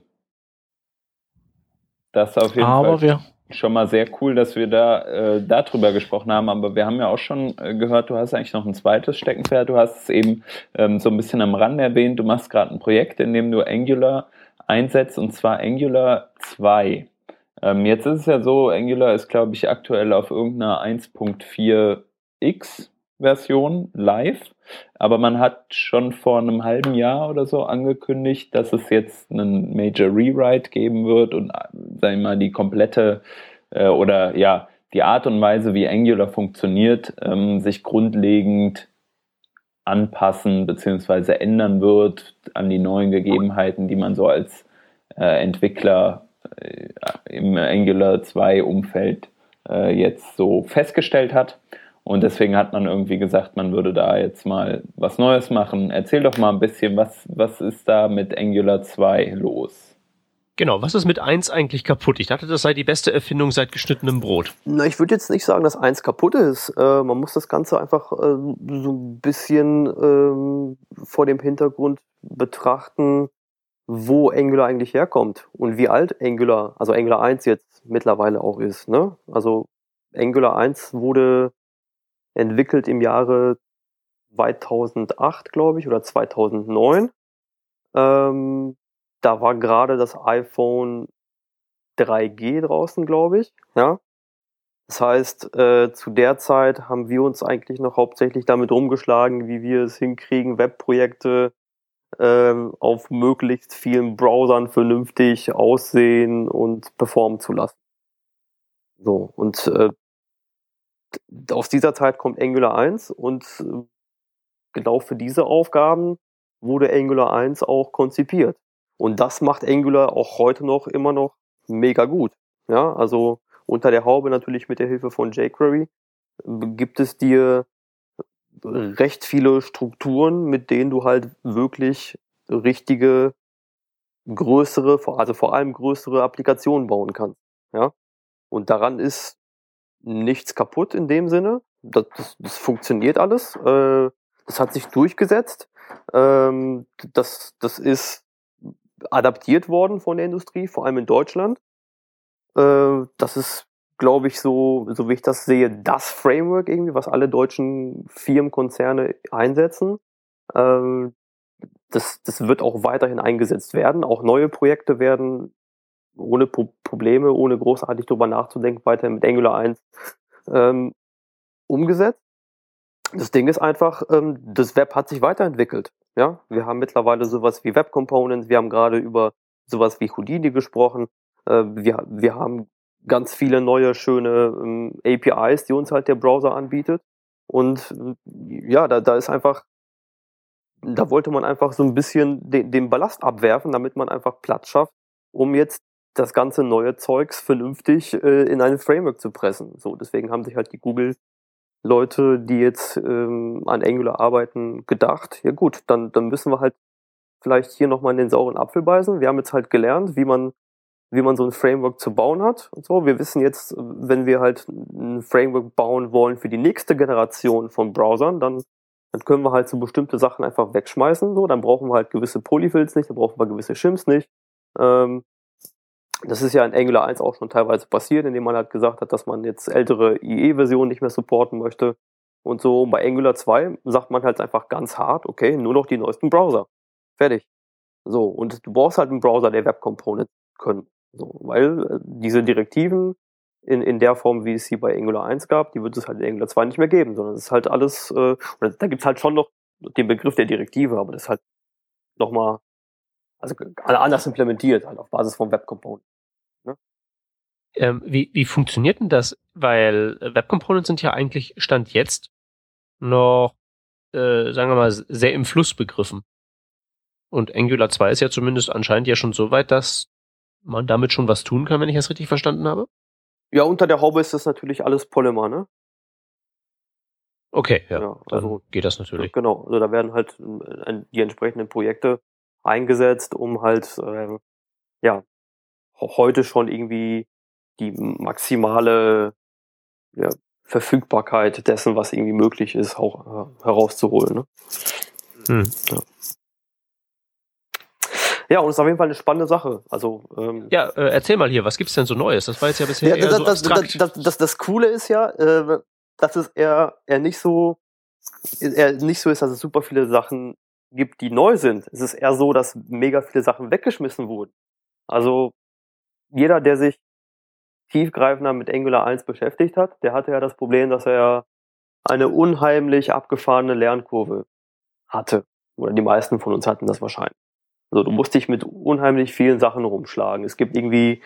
Das auf jeden Aber Fall. Wir schon mal sehr cool, dass wir da äh, darüber gesprochen haben. Aber wir haben ja auch schon äh, gehört, du hast eigentlich noch ein zweites Steckenpferd. Du hast es eben ähm, so ein bisschen am Rand erwähnt. Du machst gerade ein Projekt, in dem du Angular einsetzt, und zwar Angular 2. Ähm, jetzt ist es ja so, Angular ist, glaube ich, aktuell auf irgendeiner 1.4x Version live, aber man hat schon vor einem halben Jahr oder so angekündigt, dass es jetzt einen Major Rewrite geben wird und sag ich mal die komplette äh, oder ja die Art und Weise, wie Angular funktioniert, ähm, sich grundlegend anpassen bzw. ändern wird an die neuen Gegebenheiten, die man so als äh, Entwickler äh, im Angular 2 Umfeld äh, jetzt so festgestellt hat. Und deswegen hat man irgendwie gesagt, man würde da jetzt mal was Neues machen. Erzähl doch mal ein bisschen, was, was ist da mit Angular 2 los? Genau, was ist mit 1 eigentlich kaputt? Ich dachte, das sei die beste Erfindung seit geschnittenem Brot. Na, ich würde jetzt nicht sagen, dass 1 kaputt ist. Äh, man muss das Ganze einfach äh, so ein bisschen äh, vor dem Hintergrund betrachten, wo Angular eigentlich herkommt und wie alt Angular, also Angular 1 jetzt mittlerweile auch ist. Ne? Also Angular 1 wurde entwickelt im Jahre 2008, glaube ich, oder 2009. Ähm, da war gerade das iPhone 3G draußen, glaube ich. Ja. Das heißt, äh, zu der Zeit haben wir uns eigentlich noch hauptsächlich damit rumgeschlagen, wie wir es hinkriegen, Webprojekte äh, auf möglichst vielen Browsern vernünftig aussehen und performen zu lassen. So, und äh, aus dieser Zeit kommt Angular 1 und äh, genau für diese Aufgaben wurde Angular 1 auch konzipiert. Und das macht Angular auch heute noch immer noch mega gut. Ja, also unter der Haube natürlich mit der Hilfe von jQuery gibt es dir recht viele Strukturen, mit denen du halt wirklich richtige größere, also vor allem größere Applikationen bauen kannst. Ja, und daran ist nichts kaputt in dem Sinne. Das, das, das funktioniert alles. Äh, das hat sich durchgesetzt. Ähm, das, das ist adaptiert worden von der Industrie, vor allem in Deutschland. Äh, das ist, glaube ich, so, so wie ich das sehe, das Framework irgendwie, was alle deutschen Firmenkonzerne einsetzen. Äh, das, das wird auch weiterhin eingesetzt werden. Auch neue Projekte werden ohne Pro Probleme, ohne großartig drüber nachzudenken, weiterhin mit Angular 1 ähm, umgesetzt. Das Ding ist einfach, ähm, das Web hat sich weiterentwickelt. Ja, wir haben mittlerweile sowas wie Web Components, wir haben gerade über sowas wie Houdini gesprochen, äh, wir, wir haben ganz viele neue, schöne ähm, APIs, die uns halt der Browser anbietet. Und ja, da, da ist einfach, da wollte man einfach so ein bisschen den, den Ballast abwerfen, damit man einfach Platz schafft, um jetzt das ganze neue Zeugs vernünftig äh, in ein Framework zu pressen. So, deswegen haben sich halt die Google Leute, die jetzt ähm, an Angular arbeiten, gedacht, ja gut, dann, dann müssen wir halt vielleicht hier nochmal in den sauren Apfel beißen. Wir haben jetzt halt gelernt, wie man, wie man so ein Framework zu bauen hat und so. Wir wissen jetzt, wenn wir halt ein Framework bauen wollen für die nächste Generation von Browsern, dann, dann können wir halt so bestimmte Sachen einfach wegschmeißen. So, dann brauchen wir halt gewisse Polyfills nicht, dann brauchen wir gewisse Shims nicht. Ähm, das ist ja in Angular 1 auch schon teilweise passiert, indem man halt gesagt hat, dass man jetzt ältere IE-Versionen nicht mehr supporten möchte. Und so bei Angular 2 sagt man halt einfach ganz hart, okay, nur noch die neuesten Browser. Fertig. So, und du brauchst halt einen Browser, der Web Components können. So, weil äh, diese Direktiven in, in der Form, wie es sie bei Angular 1 gab, die wird es halt in Angular 2 nicht mehr geben, sondern es ist halt alles, äh, da gibt's halt schon noch den Begriff der Direktive, aber das ist halt nochmal also anders implementiert, halt auf Basis von Web Components. Ähm, wie, wie funktioniert denn das? Weil äh, Web Components sind ja eigentlich Stand jetzt noch, äh, sagen wir mal, sehr im Fluss begriffen. Und Angular 2 ist ja zumindest anscheinend ja schon so weit, dass man damit schon was tun kann, wenn ich das richtig verstanden habe. Ja, unter der Haube ist das natürlich alles Polymer, ne? Okay, ja, Ja, also- geht das natürlich. Genau, also da werden halt äh, die entsprechenden Projekte eingesetzt, um halt äh, ja heute schon irgendwie die maximale ja, Verfügbarkeit dessen, was irgendwie möglich ist, auch äh, herauszuholen. Ne? Hm. Ja, und es ist auf jeden Fall eine spannende Sache. Also ähm, Ja, äh, erzähl mal hier, was gibt's denn so Neues? Das war jetzt ja bisher Ja, eher das, so das, abstrakt. das, das, das, das Coole ist ja, äh, dass es eher, eher nicht so, eher nicht so ist, dass es super viele Sachen gibt, die neu sind. Es ist eher so, dass mega viele Sachen weggeschmissen wurden. Also jeder, der sich tiefgreifender mit Angular 1 beschäftigt hat, der hatte ja das Problem, dass er eine unheimlich abgefahrene Lernkurve hatte. Oder die meisten von uns hatten das wahrscheinlich. Also du musst dich mit unheimlich vielen Sachen rumschlagen. Es gibt irgendwie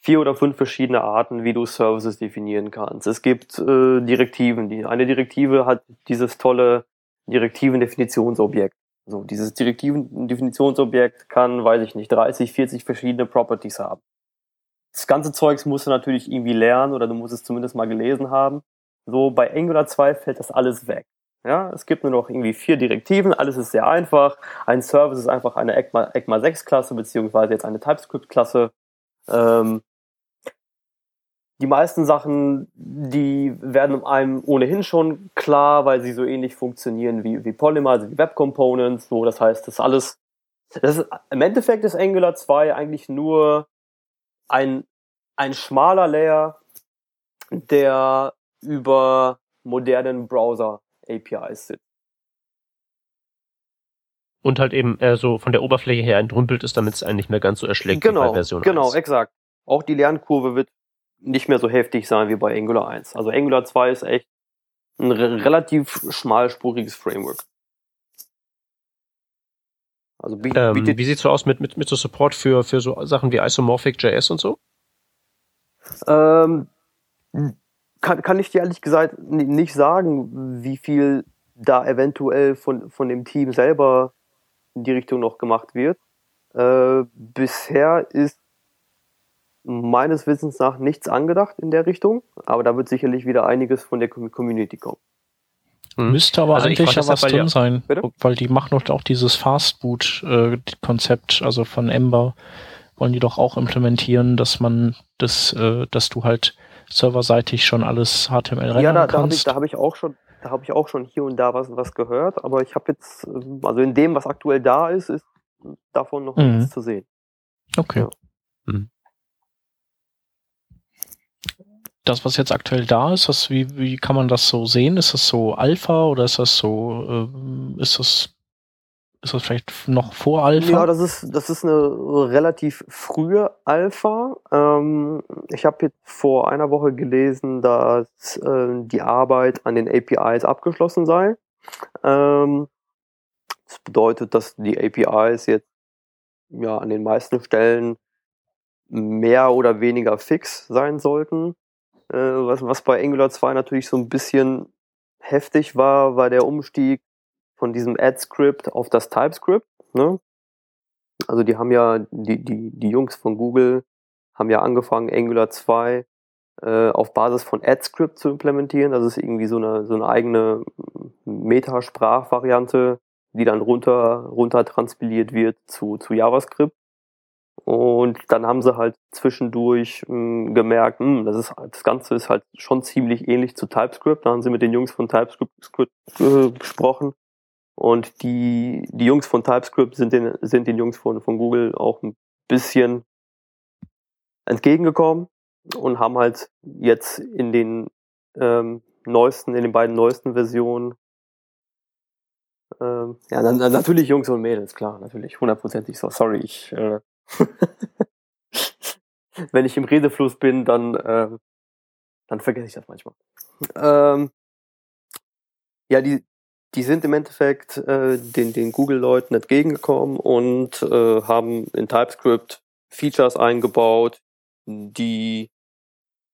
vier oder fünf verschiedene Arten, wie du Services definieren kannst. Es gibt äh, Direktiven. Die, eine Direktive hat dieses tolle Direktiven-Definitionsobjekt. Also dieses Direktiven-Definitionsobjekt kann, weiß ich nicht, 30, 40 verschiedene Properties haben. Das ganze Zeugs musst du natürlich irgendwie lernen oder du musst es zumindest mal gelesen haben. So bei Angular 2 fällt das alles weg. Ja, es gibt nur noch irgendwie vier Direktiven, alles ist sehr einfach. Ein Service ist einfach eine ECMA, ECMA 6 Klasse, beziehungsweise jetzt eine TypeScript Klasse. Ähm, die meisten Sachen, die werden einem ohnehin schon klar, weil sie so ähnlich funktionieren wie, wie Polymer, also wie Web Components. So, das heißt, das alles, das ist, im Endeffekt ist Angular 2 eigentlich nur ein, ein schmaler Layer, der über modernen Browser APIs sitzt. Und halt eben eher so von der Oberfläche her entrümpelt ist, damit es einen nicht mehr ganz so erschlägt wie Genau, bei Version genau, 1. exakt. Auch die Lernkurve wird nicht mehr so heftig sein wie bei Angular 1. Also Angular 2 ist echt ein re relativ schmalspuriges Framework. Also Ähm, bietet, wie sieht's so aus mit, mit, mit so Support für, für so Sachen wie Isomorphic JS und so? ähm, kann, kann ich dir ehrlich gesagt ni- nicht sagen, wie viel da eventuell von, von dem Team selber in die Richtung noch gemacht wird. Äh, bisher ist meines Wissens nach nichts angedacht in der Richtung, aber da wird sicherlich wieder einiges von der Com- Community kommen. Hm. Müsste aber Also ich eigentlich ja was drin ja- sein, Bitte? weil die machen doch auch dieses Fastboot-Konzept, also von Ember, wollen die doch auch implementieren, dass man das, äh, dass du halt serverseitig schon alles HTML rendern Ja, da, da habe ich, kannst. da hab ich auch schon, da habe ich auch schon hier und da was, was gehört, aber ich habe jetzt, ähm, also in dem, was aktuell da ist, ist davon noch Mhm. nichts zu sehen. okay. Ja. Mhm. Das, was jetzt aktuell da ist, das, wie, wie kann man das so sehen? Ist das so Alpha oder ist das so, ähm, ist das, ist das vielleicht noch vor Alpha? Ja, das ist, das ist eine relativ frühe Alpha. Ähm, ich habe jetzt vor einer Woche gelesen, dass äh, die Arbeit an den APIs abgeschlossen sei. Ähm, das bedeutet, dass die APIs jetzt ja an den meisten Stellen mehr oder weniger fix sein sollten. Äh, was, was bei Angular 2 natürlich so ein bisschen heftig war, war der Umstieg von diesem Add-Script auf das TypeScript. Ne? Also die haben ja, die, die, die Jungs von Google haben ja angefangen, Angular 2 äh, auf Basis von AdScript zu implementieren. Das ist irgendwie so eine, so eine eigene Metasprachvariante, die dann runter, runter transpiliert wird zu, zu JavaScript. Und dann haben sie halt zwischendurch mh, gemerkt, mh, das, ist, das Ganze ist halt schon ziemlich ähnlich zu TypeScript. Da haben sie mit den Jungs von TypeScript Script, äh, gesprochen. Und die, die Jungs von TypeScript sind den, sind den Jungs von, von Google auch ein bisschen entgegengekommen und haben halt jetzt in den ähm, neuesten, in den beiden neuesten Versionen ähm, ja, na, na, natürlich Jungs und Mädels, klar, natürlich, hundertprozentig so. Sorry, ich äh, wenn ich im Redefluss bin, dann äh, dann vergesse ich das manchmal. Ähm, ja, die die sind im Endeffekt äh, den den Google-Leuten entgegengekommen und äh, haben in TypeScript Features eingebaut, die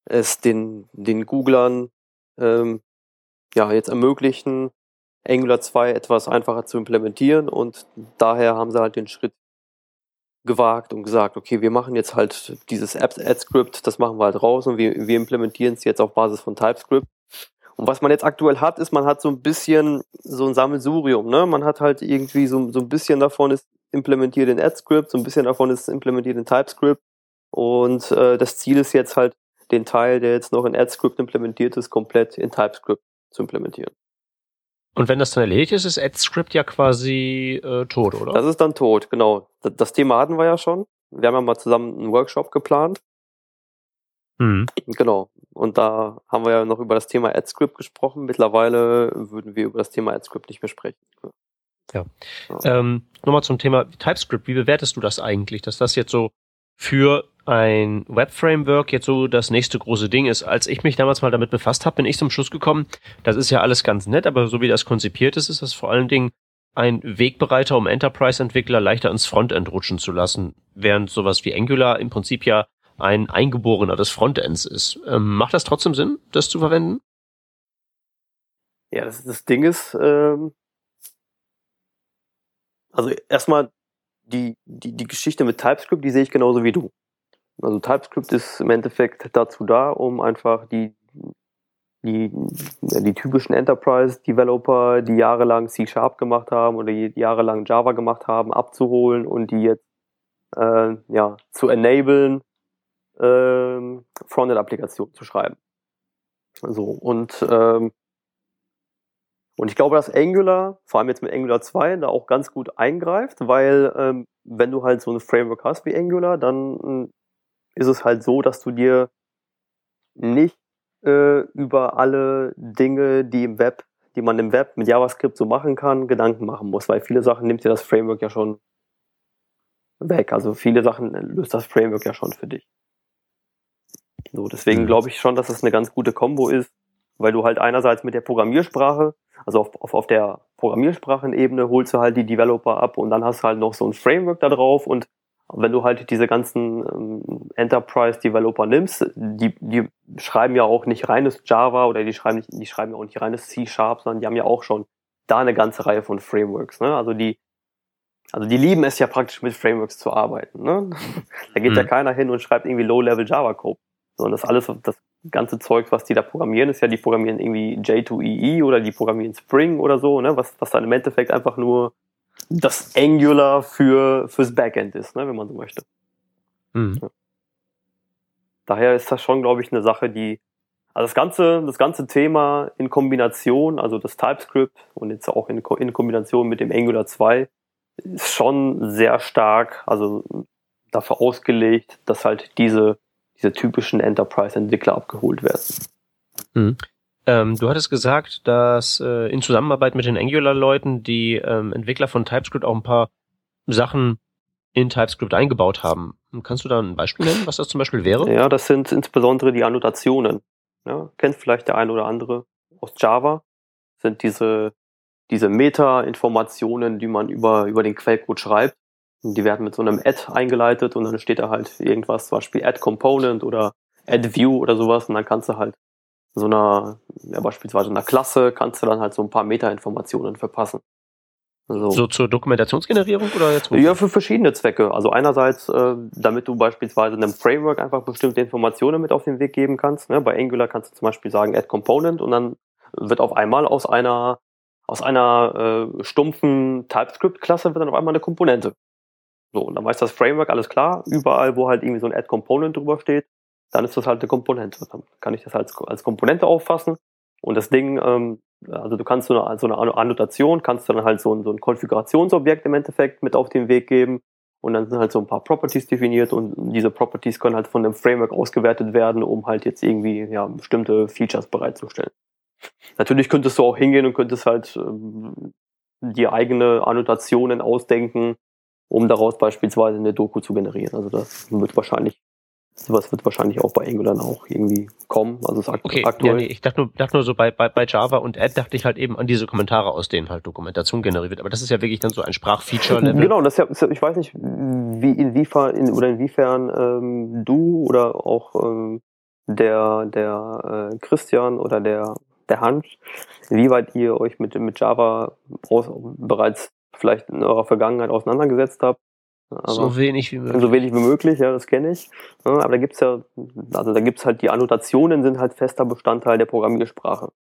es den den Googlern ähm, ja jetzt ermöglichen, Angular 2 etwas einfacher zu implementieren und daher haben sie halt den Schritt gewagt und gesagt, okay, wir machen jetzt halt dieses App-Ad-Script, das machen wir halt raus und wir, wir implementieren es jetzt auf Basis von TypeScript. Und was man jetzt aktuell hat, ist, man hat so ein bisschen so ein Sammelsurium, ne? Man hat halt irgendwie so, so ein bisschen davon ist implementiert in AdScript, so ein bisschen davon ist implementiert in TypeScript. Und äh, das Ziel ist jetzt halt, den Teil, der jetzt noch in AdScript implementiert ist, komplett in TypeScript zu implementieren. Und wenn das dann erledigt ist, ist AdScript ja quasi äh, tot, oder? Das ist dann tot, genau. Das, das Thema hatten wir ja schon. Wir haben ja mal zusammen einen Workshop geplant. Mhm. Genau. Und da haben wir ja noch über das Thema AdScript gesprochen. Mittlerweile würden wir über das Thema AdScript nicht mehr sprechen. Ja. Ähm, Nochmal zum Thema TypeScript. Wie bewertest du das eigentlich, dass das jetzt so für ein Web-Framework jetzt so das nächste große Ding ist. Als ich mich damals mal damit befasst habe, bin ich zum Schluss gekommen, das ist ja alles ganz nett, aber so wie das konzipiert ist, ist das vor allen Dingen ein Wegbereiter, um Enterprise-Entwickler leichter ins Frontend rutschen zu lassen, während sowas wie Angular im Prinzip ja ein Eingeborener des Frontends ist. Ähm, macht das trotzdem Sinn, das zu verwenden? Ja, das, das Ding ist, ähm, also erstmal die, die, die Geschichte mit TypeScript, die sehe ich genauso wie du. Also TypeScript ist im Endeffekt dazu da, um einfach die, die, die typischen Enterprise-Developer, die jahrelang C-Sharp gemacht haben oder jahrelang Java gemacht haben, abzuholen und die jetzt äh, ja, zu enablen, äh, Frontend-Applikationen zu schreiben. So, und ähm, und ich glaube, dass Angular, vor allem jetzt mit Angular 2, da auch ganz gut eingreift, weil ähm, wenn du halt so ein Framework hast wie Angular, dann hm, ist es halt so, dass du dir nicht äh, über alle Dinge, die im Web, die man im Web mit JavaScript so machen kann, Gedanken machen muss, weil viele Sachen nimmt dir das Framework ja schon weg. Also viele Sachen löst das Framework ja schon für dich. So, deswegen mhm. glaube ich schon, dass das eine ganz gute Kombo ist, weil du halt einerseits mit der Programmiersprache also auf, auf, auf der Programmiersprachenebene holst du halt die Developer ab und dann hast du halt noch so ein Framework da drauf und wenn du halt diese ganzen ähm, Enterprise-Developer nimmst, die, die schreiben ja auch nicht reines Java oder die schreiben nicht, die schreiben ja auch nicht reines C-Sharp, sondern die haben ja auch schon da eine ganze Reihe von Frameworks. Ne? Also die, also die lieben es ja praktisch mit Frameworks zu arbeiten. Ne? da geht mhm. ja keiner hin und schreibt irgendwie Low-Level Java-Code. Sondern das alles, das ganze Zeug, was die da programmieren, ist ja, die programmieren irgendwie J2EE e oder die programmieren Spring oder so, ne, was, was dann im Endeffekt einfach nur das Angular für, fürs Backend ist, ne, wenn man so möchte. Mhm. Ja. Daher ist das schon, glaube ich, eine Sache, die, also das ganze, das ganze Thema in Kombination, also das TypeScript und jetzt auch in, in Kombination mit dem Angular 2, ist schon sehr stark, also dafür ausgelegt, dass halt diese diese typischen Enterprise-Entwickler abgeholt werden. Mhm. Ähm, du hattest gesagt, dass äh, in Zusammenarbeit mit den Angular-Leuten die ähm, Entwickler von TypeScript auch ein paar Sachen in TypeScript eingebaut haben. Kannst du da ein Beispiel nennen, was das zum Beispiel wäre? Ja, das sind insbesondere die Annotationen. Ja, kennt vielleicht der eine oder andere aus Java. Sind diese, diese Meta-Informationen, die man über, über den Quellcode schreibt. Die werden mit so einem Add eingeleitet und dann steht da halt irgendwas, zum Beispiel Add Component oder Add View oder sowas und dann kannst du halt so einer, ja, beispielsweise einer Klasse, kannst du dann halt so ein paar Meta-Informationen verpassen. Also, so zur Dokumentationsgenerierung oder jetzt? Ja, für verschiedene Zwecke. Also einerseits, äh, damit du beispielsweise einem Framework einfach bestimmte Informationen mit auf den Weg geben kannst. Ne? Bei Angular kannst du zum Beispiel sagen Add Component und dann wird auf einmal aus einer aus einer äh, stumpfen TypeScript-Klasse wird dann auf einmal eine Komponente. So, und dann weiß das Framework, alles klar, überall, wo halt irgendwie so ein Add Component drüber steht, dann ist das halt eine Komponente. Dann kann ich das als, als Komponente auffassen. Und das Ding, ähm, also du kannst so eine, so eine Annotation, kannst du dann halt so ein, so ein Konfigurationsobjekt im Endeffekt mit auf den Weg geben. Und dann sind halt so ein paar Properties definiert und diese Properties können halt von dem Framework ausgewertet werden, um halt jetzt irgendwie ja, bestimmte Features bereitzustellen. Natürlich könntest du auch hingehen und könntest halt ähm, die eigene Annotationen ausdenken, um daraus beispielsweise eine Doku zu generieren. Also das wird wahrscheinlich, sowas wird wahrscheinlich auch bei Angular auch irgendwie kommen. Also es akt okay, aktuell. Ja, nee, ich dachte nur, dachte nur so bei, bei, bei Java und Add dachte ich halt eben an diese Kommentare, aus denen halt Dokumentation generiert wird. Aber das ist ja wirklich dann so ein Sprachfeature-Level. Genau, das ist ja, ich weiß nicht, wie inwiefern in, oder inwiefern ähm, du oder auch ähm, der der äh, Christian oder der der Hand, wie weit ihr euch mit, mit Java aus, bereits vielleicht in eurer Vergangenheit auseinandergesetzt habt. Aber so wenig wie möglich. So wenig wie möglich, ja, das kenne ich. aber da gibt's ja, also da gibt's halt die Annotationen sind halt fester Bestandteil der Programmiersprache.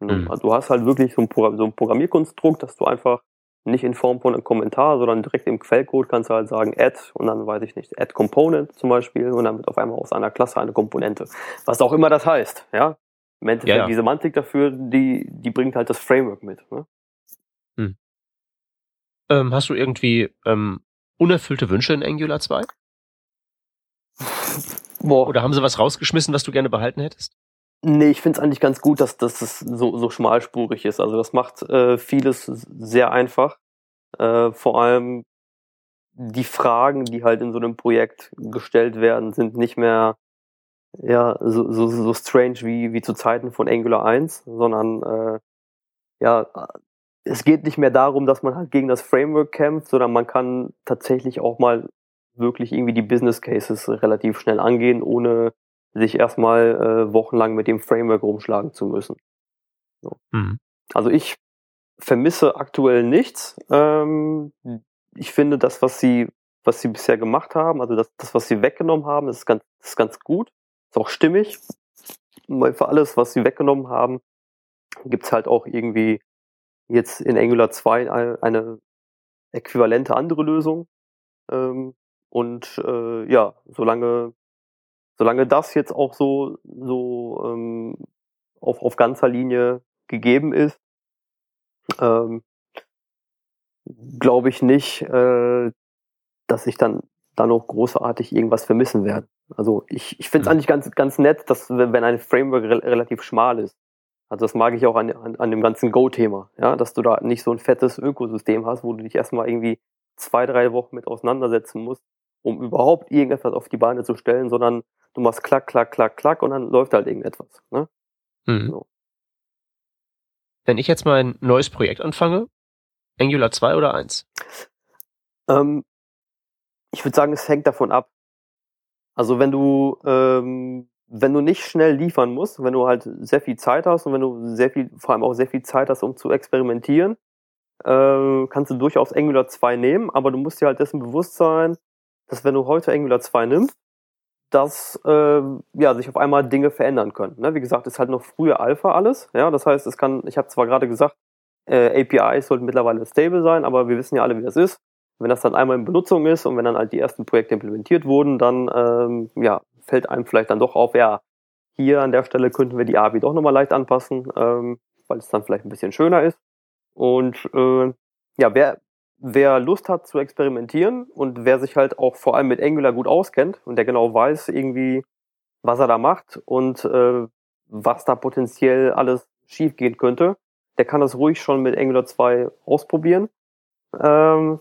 Mhm. Also du hast halt wirklich so ein, so ein Programmierkonstrukt, dass du einfach nicht in Form von einem Kommentar, sondern direkt im Quellcode kannst du halt sagen add und dann weiß ich nicht, add Component zum Beispiel und dann wird auf einmal aus einer Klasse eine Komponente. Was auch immer das heißt, ja. Im Endeffekt ja, ja. die Semantik dafür, die, die bringt halt das Framework mit. Ne? Hm. Ähm, hast du irgendwie ähm, unerfüllte Wünsche in Angular 2? Boah. Oder haben sie was rausgeschmissen, was du gerne behalten hättest? Nee, ich finde es eigentlich ganz gut, dass, dass es so, so schmalspurig ist. Also das macht äh, vieles sehr einfach. Äh, vor allem die Fragen, die halt in so einem Projekt gestellt werden, sind nicht mehr ja so, so, so strange wie, wie zu Zeiten von Angular 1, sondern äh, ja, es geht nicht mehr darum, dass man halt gegen das Framework kämpft, sondern man kann tatsächlich auch mal wirklich irgendwie die Business Cases relativ schnell angehen, ohne sich erstmal äh, wochenlang mit dem Framework rumschlagen zu müssen. So. Mhm. Also ich vermisse aktuell nichts. Ähm, ich finde das, was sie, was sie bisher gemacht haben, also das, das was sie weggenommen haben, ist ganz, ist ganz gut, ist auch stimmig. Weil für alles, was sie weggenommen haben, gibt's halt auch irgendwie jetzt in Angular 2 eine äquivalente andere Lösung. Ähm, und äh, ja, solange solange das jetzt auch so, so ähm, auf, auf ganzer Linie gegeben ist, ähm, glaube ich nicht, äh, dass ich dann da noch großartig irgendwas vermissen werde. Also ich, ich finde es mhm. eigentlich ganz, ganz nett, dass wenn ein Framework re relativ schmal ist. Also das mag ich auch an, an, an dem ganzen Go-Thema, ja, dass du da nicht so ein fettes Ökosystem hast, wo du dich erstmal irgendwie zwei, drei Wochen mit auseinandersetzen musst, um überhaupt irgendetwas auf die Beine zu stellen, sondern du machst klack, klack, klack, klack und dann läuft halt irgendetwas. Ne? Mhm. So. Wenn ich jetzt mal ein neues Projekt anfange, Angular 2 oder 1? Ähm, ich würde sagen, es hängt davon ab. Also wenn du, ähm, wenn du nicht schnell liefern musst, wenn du halt sehr viel Zeit hast und wenn du sehr viel, vor allem auch sehr viel Zeit hast, um zu experimentieren, äh, kannst du durchaus Angular 2 nehmen, aber du musst dir halt dessen bewusst sein, dass wenn du heute Angular 2 nimmst, dass äh, ja, sich auf einmal Dinge verändern können. Ne? Wie gesagt, ist halt noch frühe Alpha alles. Ja, das heißt, es kann, ich habe zwar gerade gesagt, äh, APIs sollten mittlerweile stable sein, aber wir wissen ja alle, wie das ist. Wenn das dann einmal in Benutzung ist und wenn dann halt die ersten Projekte implementiert wurden, dann ähm, ja, fällt einem vielleicht dann doch auf, ja, hier an der Stelle könnten wir die API doch nochmal leicht anpassen, ähm, weil es dann vielleicht ein bisschen schöner ist. Und äh, ja, wer, wer Lust hat zu experimentieren und wer sich halt auch vor allem mit Angular gut auskennt und der genau weiß irgendwie, was er da macht und äh, was da potenziell alles schiefgehen könnte, der kann das ruhig schon mit Angular 2 ausprobieren. Ähm,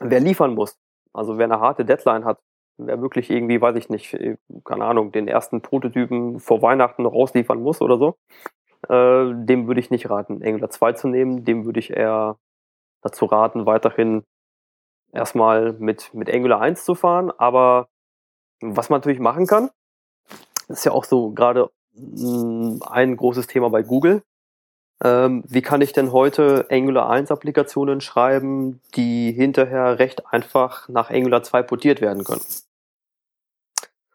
wer liefern muss, also wer eine harte Deadline hat, wer wirklich irgendwie, weiß ich nicht, keine Ahnung, den ersten Prototypen vor Weihnachten noch ausliefern muss oder so, äh, dem würde ich nicht raten, Angular 2 zu nehmen, dem würde ich eher dazu raten, weiterhin erstmal mit, mit Angular 1 zu fahren. Aber was man natürlich machen kann, ist ja auch so gerade mm, ein großes Thema bei Google. Ähm, wie kann ich denn heute Angular 1 Applikationen schreiben, die hinterher recht einfach nach Angular 2 portiert werden können?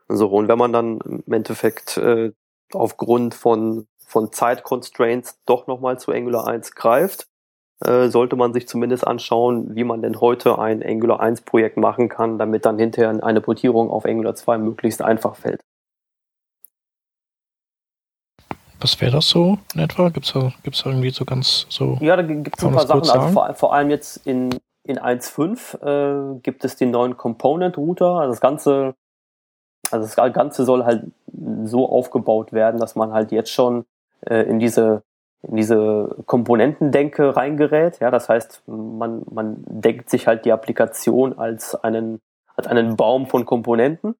So, und wenn man dann im Endeffekt äh, aufgrund von, von Zeitconstraints doch nochmal zu Angular 1 greift, äh, sollte man sich zumindest anschauen, wie man denn heute ein Angular 1 Projekt machen kann, damit dann hinterher eine Portierung auf Angular 2 möglichst einfach fällt. Was wäre das so in etwa? Gibt es da, gibt's da irgendwie so ganz so. Ja, da gibt es ein paar Sachen. Also vor, vor, allem jetzt in, in 1.5 äh, gibt es den neuen Component Router. Also das Ganze, also das Ganze soll halt so aufgebaut werden, dass man halt jetzt schon äh, in diese in diese Komponentendenke reingerät. Ja, das heißt, man, man denkt sich halt die Applikation als einen, als einen Baum von Komponenten,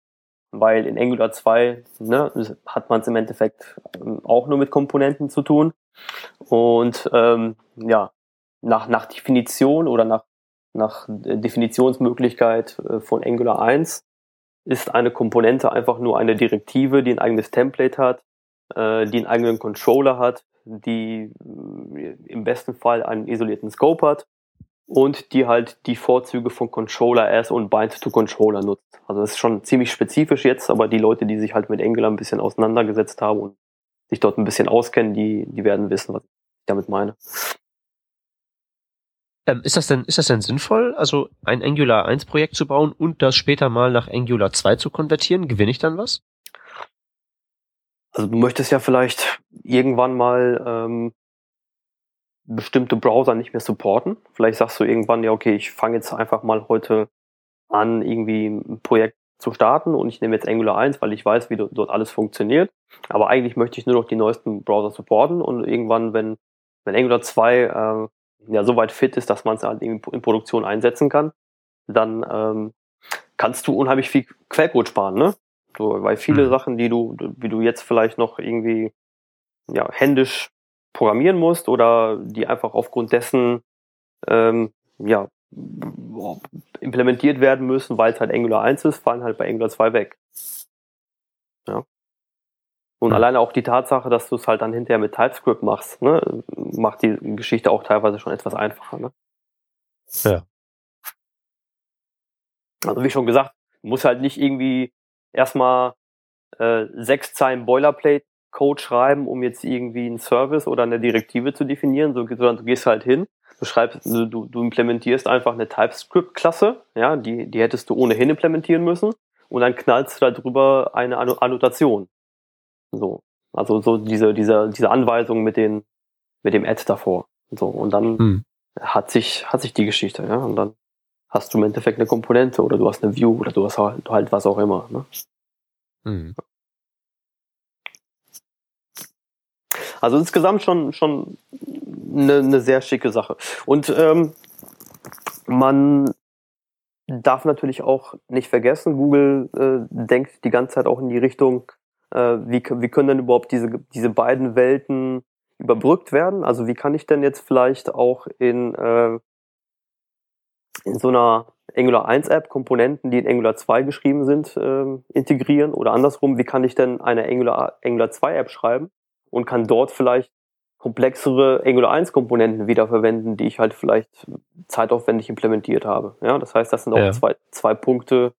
weil in Angular 2 ne, hat man es im Endeffekt ähm, auch nur mit Komponenten zu tun. Und ähm, ja, nach, nach Definition oder nach, nach Definitionsmöglichkeit äh, von Angular 1 ist eine Komponente einfach nur eine Direktive, die ein eigenes Template hat, äh, die einen eigenen Controller hat, die äh, im besten Fall einen isolierten Scope hat und die halt die Vorzüge von Controller S und Bind to Controller nutzt. Also das ist schon ziemlich spezifisch jetzt, aber die Leute, die sich halt mit Angular ein bisschen auseinandergesetzt haben und sich dort ein bisschen auskennen, die, die werden wissen, was ich damit meine. Ähm, ist das denn, ist das denn sinnvoll, also ein Angular 1 Projekt zu bauen und das später mal nach Angular 2 zu konvertieren? Gewinne ich dann was? Also du möchtest ja vielleicht irgendwann mal ähm, bestimmte Browser nicht mehr supporten. Vielleicht sagst du irgendwann, ja, okay, ich fange jetzt einfach mal heute an, irgendwie ein Projekt zu starten und ich nehme jetzt Angular 1, weil ich weiß, wie dort alles funktioniert. Aber eigentlich möchte ich nur noch die neuesten Browser supporten und irgendwann, wenn, wenn Angular 2 äh, ja so weit fit ist, dass man es halt in, in Produktion einsetzen kann, dann ähm, kannst du unheimlich viel Quellcode sparen, ne? So, weil viele mhm. Sachen, die du, wie du jetzt vielleicht noch irgendwie ja, händisch programmieren musst oder die einfach aufgrund dessen ähm, ja, implementiert werden müssen, weil es halt Angular 1 ist, fallen halt bei Angular 2 weg. Ja. Und mhm. alleine auch die Tatsache, dass du es halt dann hinterher mit TypeScript machst, ne, macht die Geschichte auch teilweise schon etwas einfacher. Ne? Ja. Also wie schon gesagt, muss halt nicht irgendwie erstmal äh, sechs Zeilen Boilerplate Code schreiben, um jetzt irgendwie einen Service oder eine Direktive zu definieren, sondern du gehst halt hin, du schreibst, du, du implementierst einfach eine TypeScript-Klasse, ja, die, die hättest du ohnehin implementieren müssen und dann knallst du da drüber eine Annotation. So. Also so diese, diese, diese Anweisung mit den, mit dem Add davor. So. Und dann hm. hat sich, hat sich die Geschichte, ja. Und dann hast du im Endeffekt eine Komponente oder du hast eine View oder du hast halt, halt was auch immer. Ne? Hm. Also insgesamt schon, schon eine, eine sehr schicke Sache. Und ähm, man darf natürlich auch nicht vergessen, Google äh, denkt die ganze Zeit auch in die Richtung, äh, wie, wie können denn überhaupt diese, diese beiden Welten überbrückt werden? Also wie kann ich denn jetzt vielleicht auch in, äh, in so einer Angular 1 App Komponenten, die in Angular 2 geschrieben sind, äh, integrieren? Oder andersrum, wie kann ich denn eine Angular, Angular 2 App schreiben und kann dort vielleicht komplexere Angular 1 Komponenten wiederverwenden, die ich halt vielleicht zeitaufwendig implementiert habe. Ja, das heißt, das sind auch ja. zwei, zwei Punkte,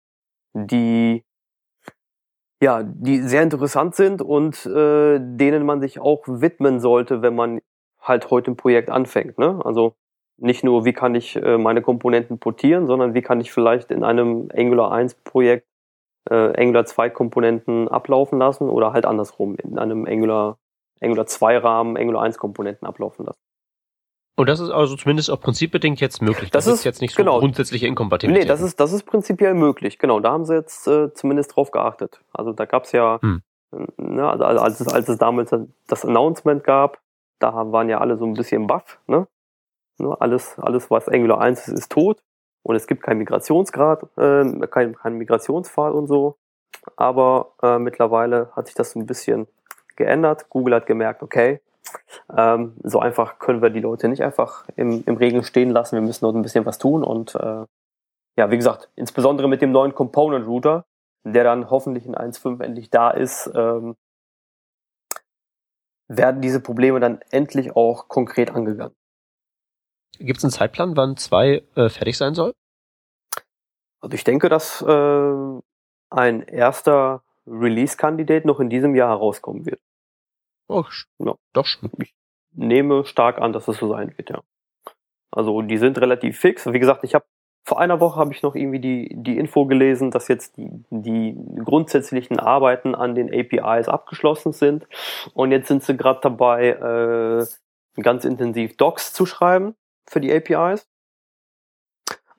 die ja, die sehr interessant sind und äh, denen man sich auch widmen sollte, wenn man halt heute ein Projekt anfängt. Ne? Also nicht nur, wie kann ich äh, meine Komponenten portieren, sondern wie kann ich vielleicht in einem Angular 1 Projekt äh, Angular 2 Komponenten ablaufen lassen oder halt andersrum in einem Angular, Angular 2 Rahmen Angular 1 Komponenten ablaufen lassen. Und das ist also zumindest auch prinzipbedingt jetzt möglich. Das, das ist jetzt nicht so genau. grundsätzliche Inkompatibilität. Nee, das ist, das ist prinzipiell möglich. Genau, da haben sie jetzt äh, zumindest drauf geachtet. Also da gab's ja, hm. ne, also als es, als es damals das Announcement gab, da waren ja alle so ein bisschen baff, ne? ne alles, alles, was Angular 1 ist, ist tot. Und es gibt keinen Migrationsgrad, äh, keinen kein Migrationspfad und so. Aber äh, mittlerweile hat sich das so ein bisschen geändert. Google hat gemerkt, okay, ähm, so einfach können wir die Leute nicht einfach im, im Regen stehen lassen. Wir müssen dort ein bisschen was tun. Und äh, ja, wie gesagt, insbesondere mit dem neuen Component Router, der dann hoffentlich in 1.5 endlich da ist, ähm, werden diese Probleme dann endlich auch konkret angegangen. Gibt es einen Zeitplan, wann zwei äh, fertig sein soll? Also ich denke, dass äh, ein erster Release-Kandidat noch in diesem Jahr herauskommen wird. Oh, ja. Doch. Ich nehme stark an, dass es so sein wird, ja. Also die sind relativ fix. Wie gesagt, ich habe vor einer Woche habe ich noch irgendwie die, die Info gelesen, dass jetzt die, die grundsätzlichen Arbeiten an den APIs abgeschlossen sind. Und jetzt sind sie gerade dabei, äh, ganz intensiv Docs zu schreiben für die APIs.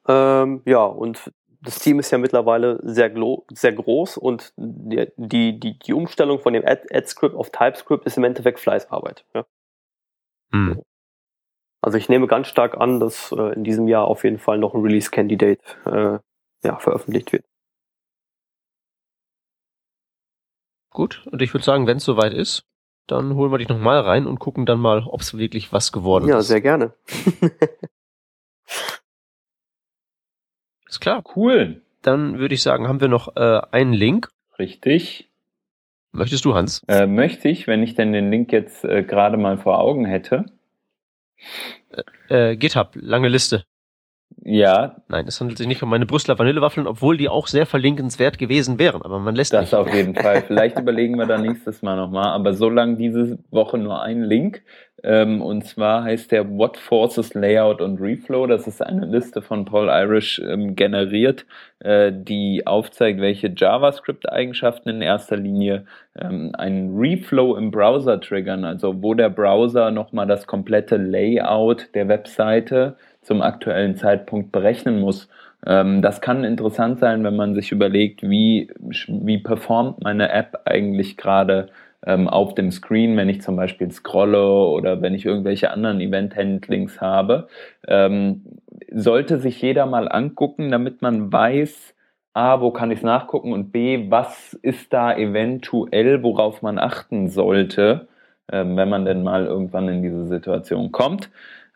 Ähm, ja, und das Team ist ja mittlerweile sehr, sehr groß und die, die, die, Umstellung von dem Ad-Script auf TypeScript ist im Endeffekt Fleißarbeit. Ja. Hm. Also ich nehme ganz stark an, dass äh, in diesem Jahr auf jeden Fall noch ein Release-Candidate äh, ja, veröffentlicht wird. Gut, und ich würde sagen, wenn es soweit ist, dann holen wir dich nochmal rein und gucken dann mal, ob es wirklich was geworden ja, ist. Ja, sehr gerne. Ist klar. Cool. Dann würde ich sagen, haben wir noch äh, einen Link. Richtig. Möchtest du, Hans? Äh, möchte ich, wenn ich denn den Link jetzt äh, gerade mal vor Augen hätte. Äh, GitHub, lange Liste. Ja, Nein, es handelt sich nicht um meine Brüsseler Vanillewaffeln, obwohl die auch sehr verlinkenswert gewesen wären, aber man lässt das nicht. auf jeden Fall. Vielleicht überlegen wir da nächstes Mal nochmal. Aber so lang diese Woche nur ein Link. Ähm, und zwar heißt der What Forces Layout und Reflow. Das ist eine Liste von Paul Irish ähm, generiert, äh, die aufzeigt, welche JavaScript-Eigenschaften in erster Linie ähm, einen Reflow im Browser triggern. Also wo der Browser nochmal das komplette Layout der Webseite zum aktuellen Zeitpunkt berechnen muss. Ähm, das kann interessant sein, wenn man sich überlegt, wie, wie performt meine App eigentlich gerade ähm, auf dem Screen, wenn ich zum Beispiel scrolle oder wenn ich irgendwelche anderen Event-Handlings habe. Ähm, sollte sich jeder mal angucken, damit man weiß, A, wo kann ich es nachgucken und B, was ist da eventuell, worauf man achten sollte, wenn man denn mal irgendwann in diese Situation kommt.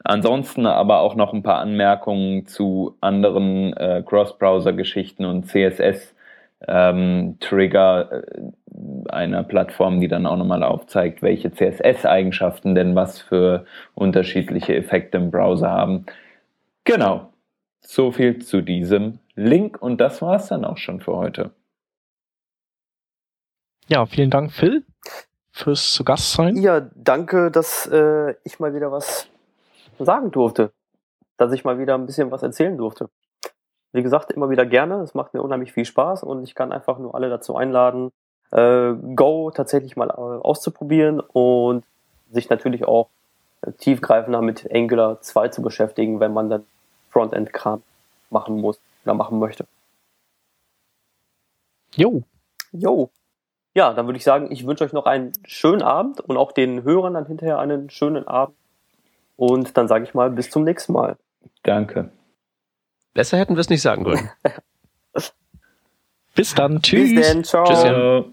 Ansonsten aber auch noch ein paar Anmerkungen zu anderen äh, Cross-Browser-Geschichten und CSS-Trigger äh, einer Plattform, die dann auch nochmal aufzeigt, welche CSS-Eigenschaften denn was für unterschiedliche Effekte im Browser haben. Genau. So viel zu diesem Link und das war's dann auch schon für heute. Ja, vielen Dank, Phil, fürs zu Gast sein. Ja, danke, dass äh, ich mal wieder was sagen durfte. Dass ich mal wieder ein bisschen was erzählen durfte. Wie gesagt, immer wieder gerne. Es macht mir unheimlich viel Spaß und ich kann einfach nur alle dazu einladen, äh, Go tatsächlich mal äh, auszuprobieren und sich natürlich auch äh, tiefgreifender mit Angular 2 zu beschäftigen, wenn man dann Frontend-Kram machen muss oder machen möchte. Jo, Jo. Ja, dann würde ich sagen, ich wünsche euch noch einen schönen Abend und auch den Hörern dann hinterher einen schönen Abend. Und dann sage ich mal, bis zum nächsten Mal. Danke. Besser hätten wir es nicht sagen können. bis dann. Tschüss. Bis dann, ciao. Tschüss, ja.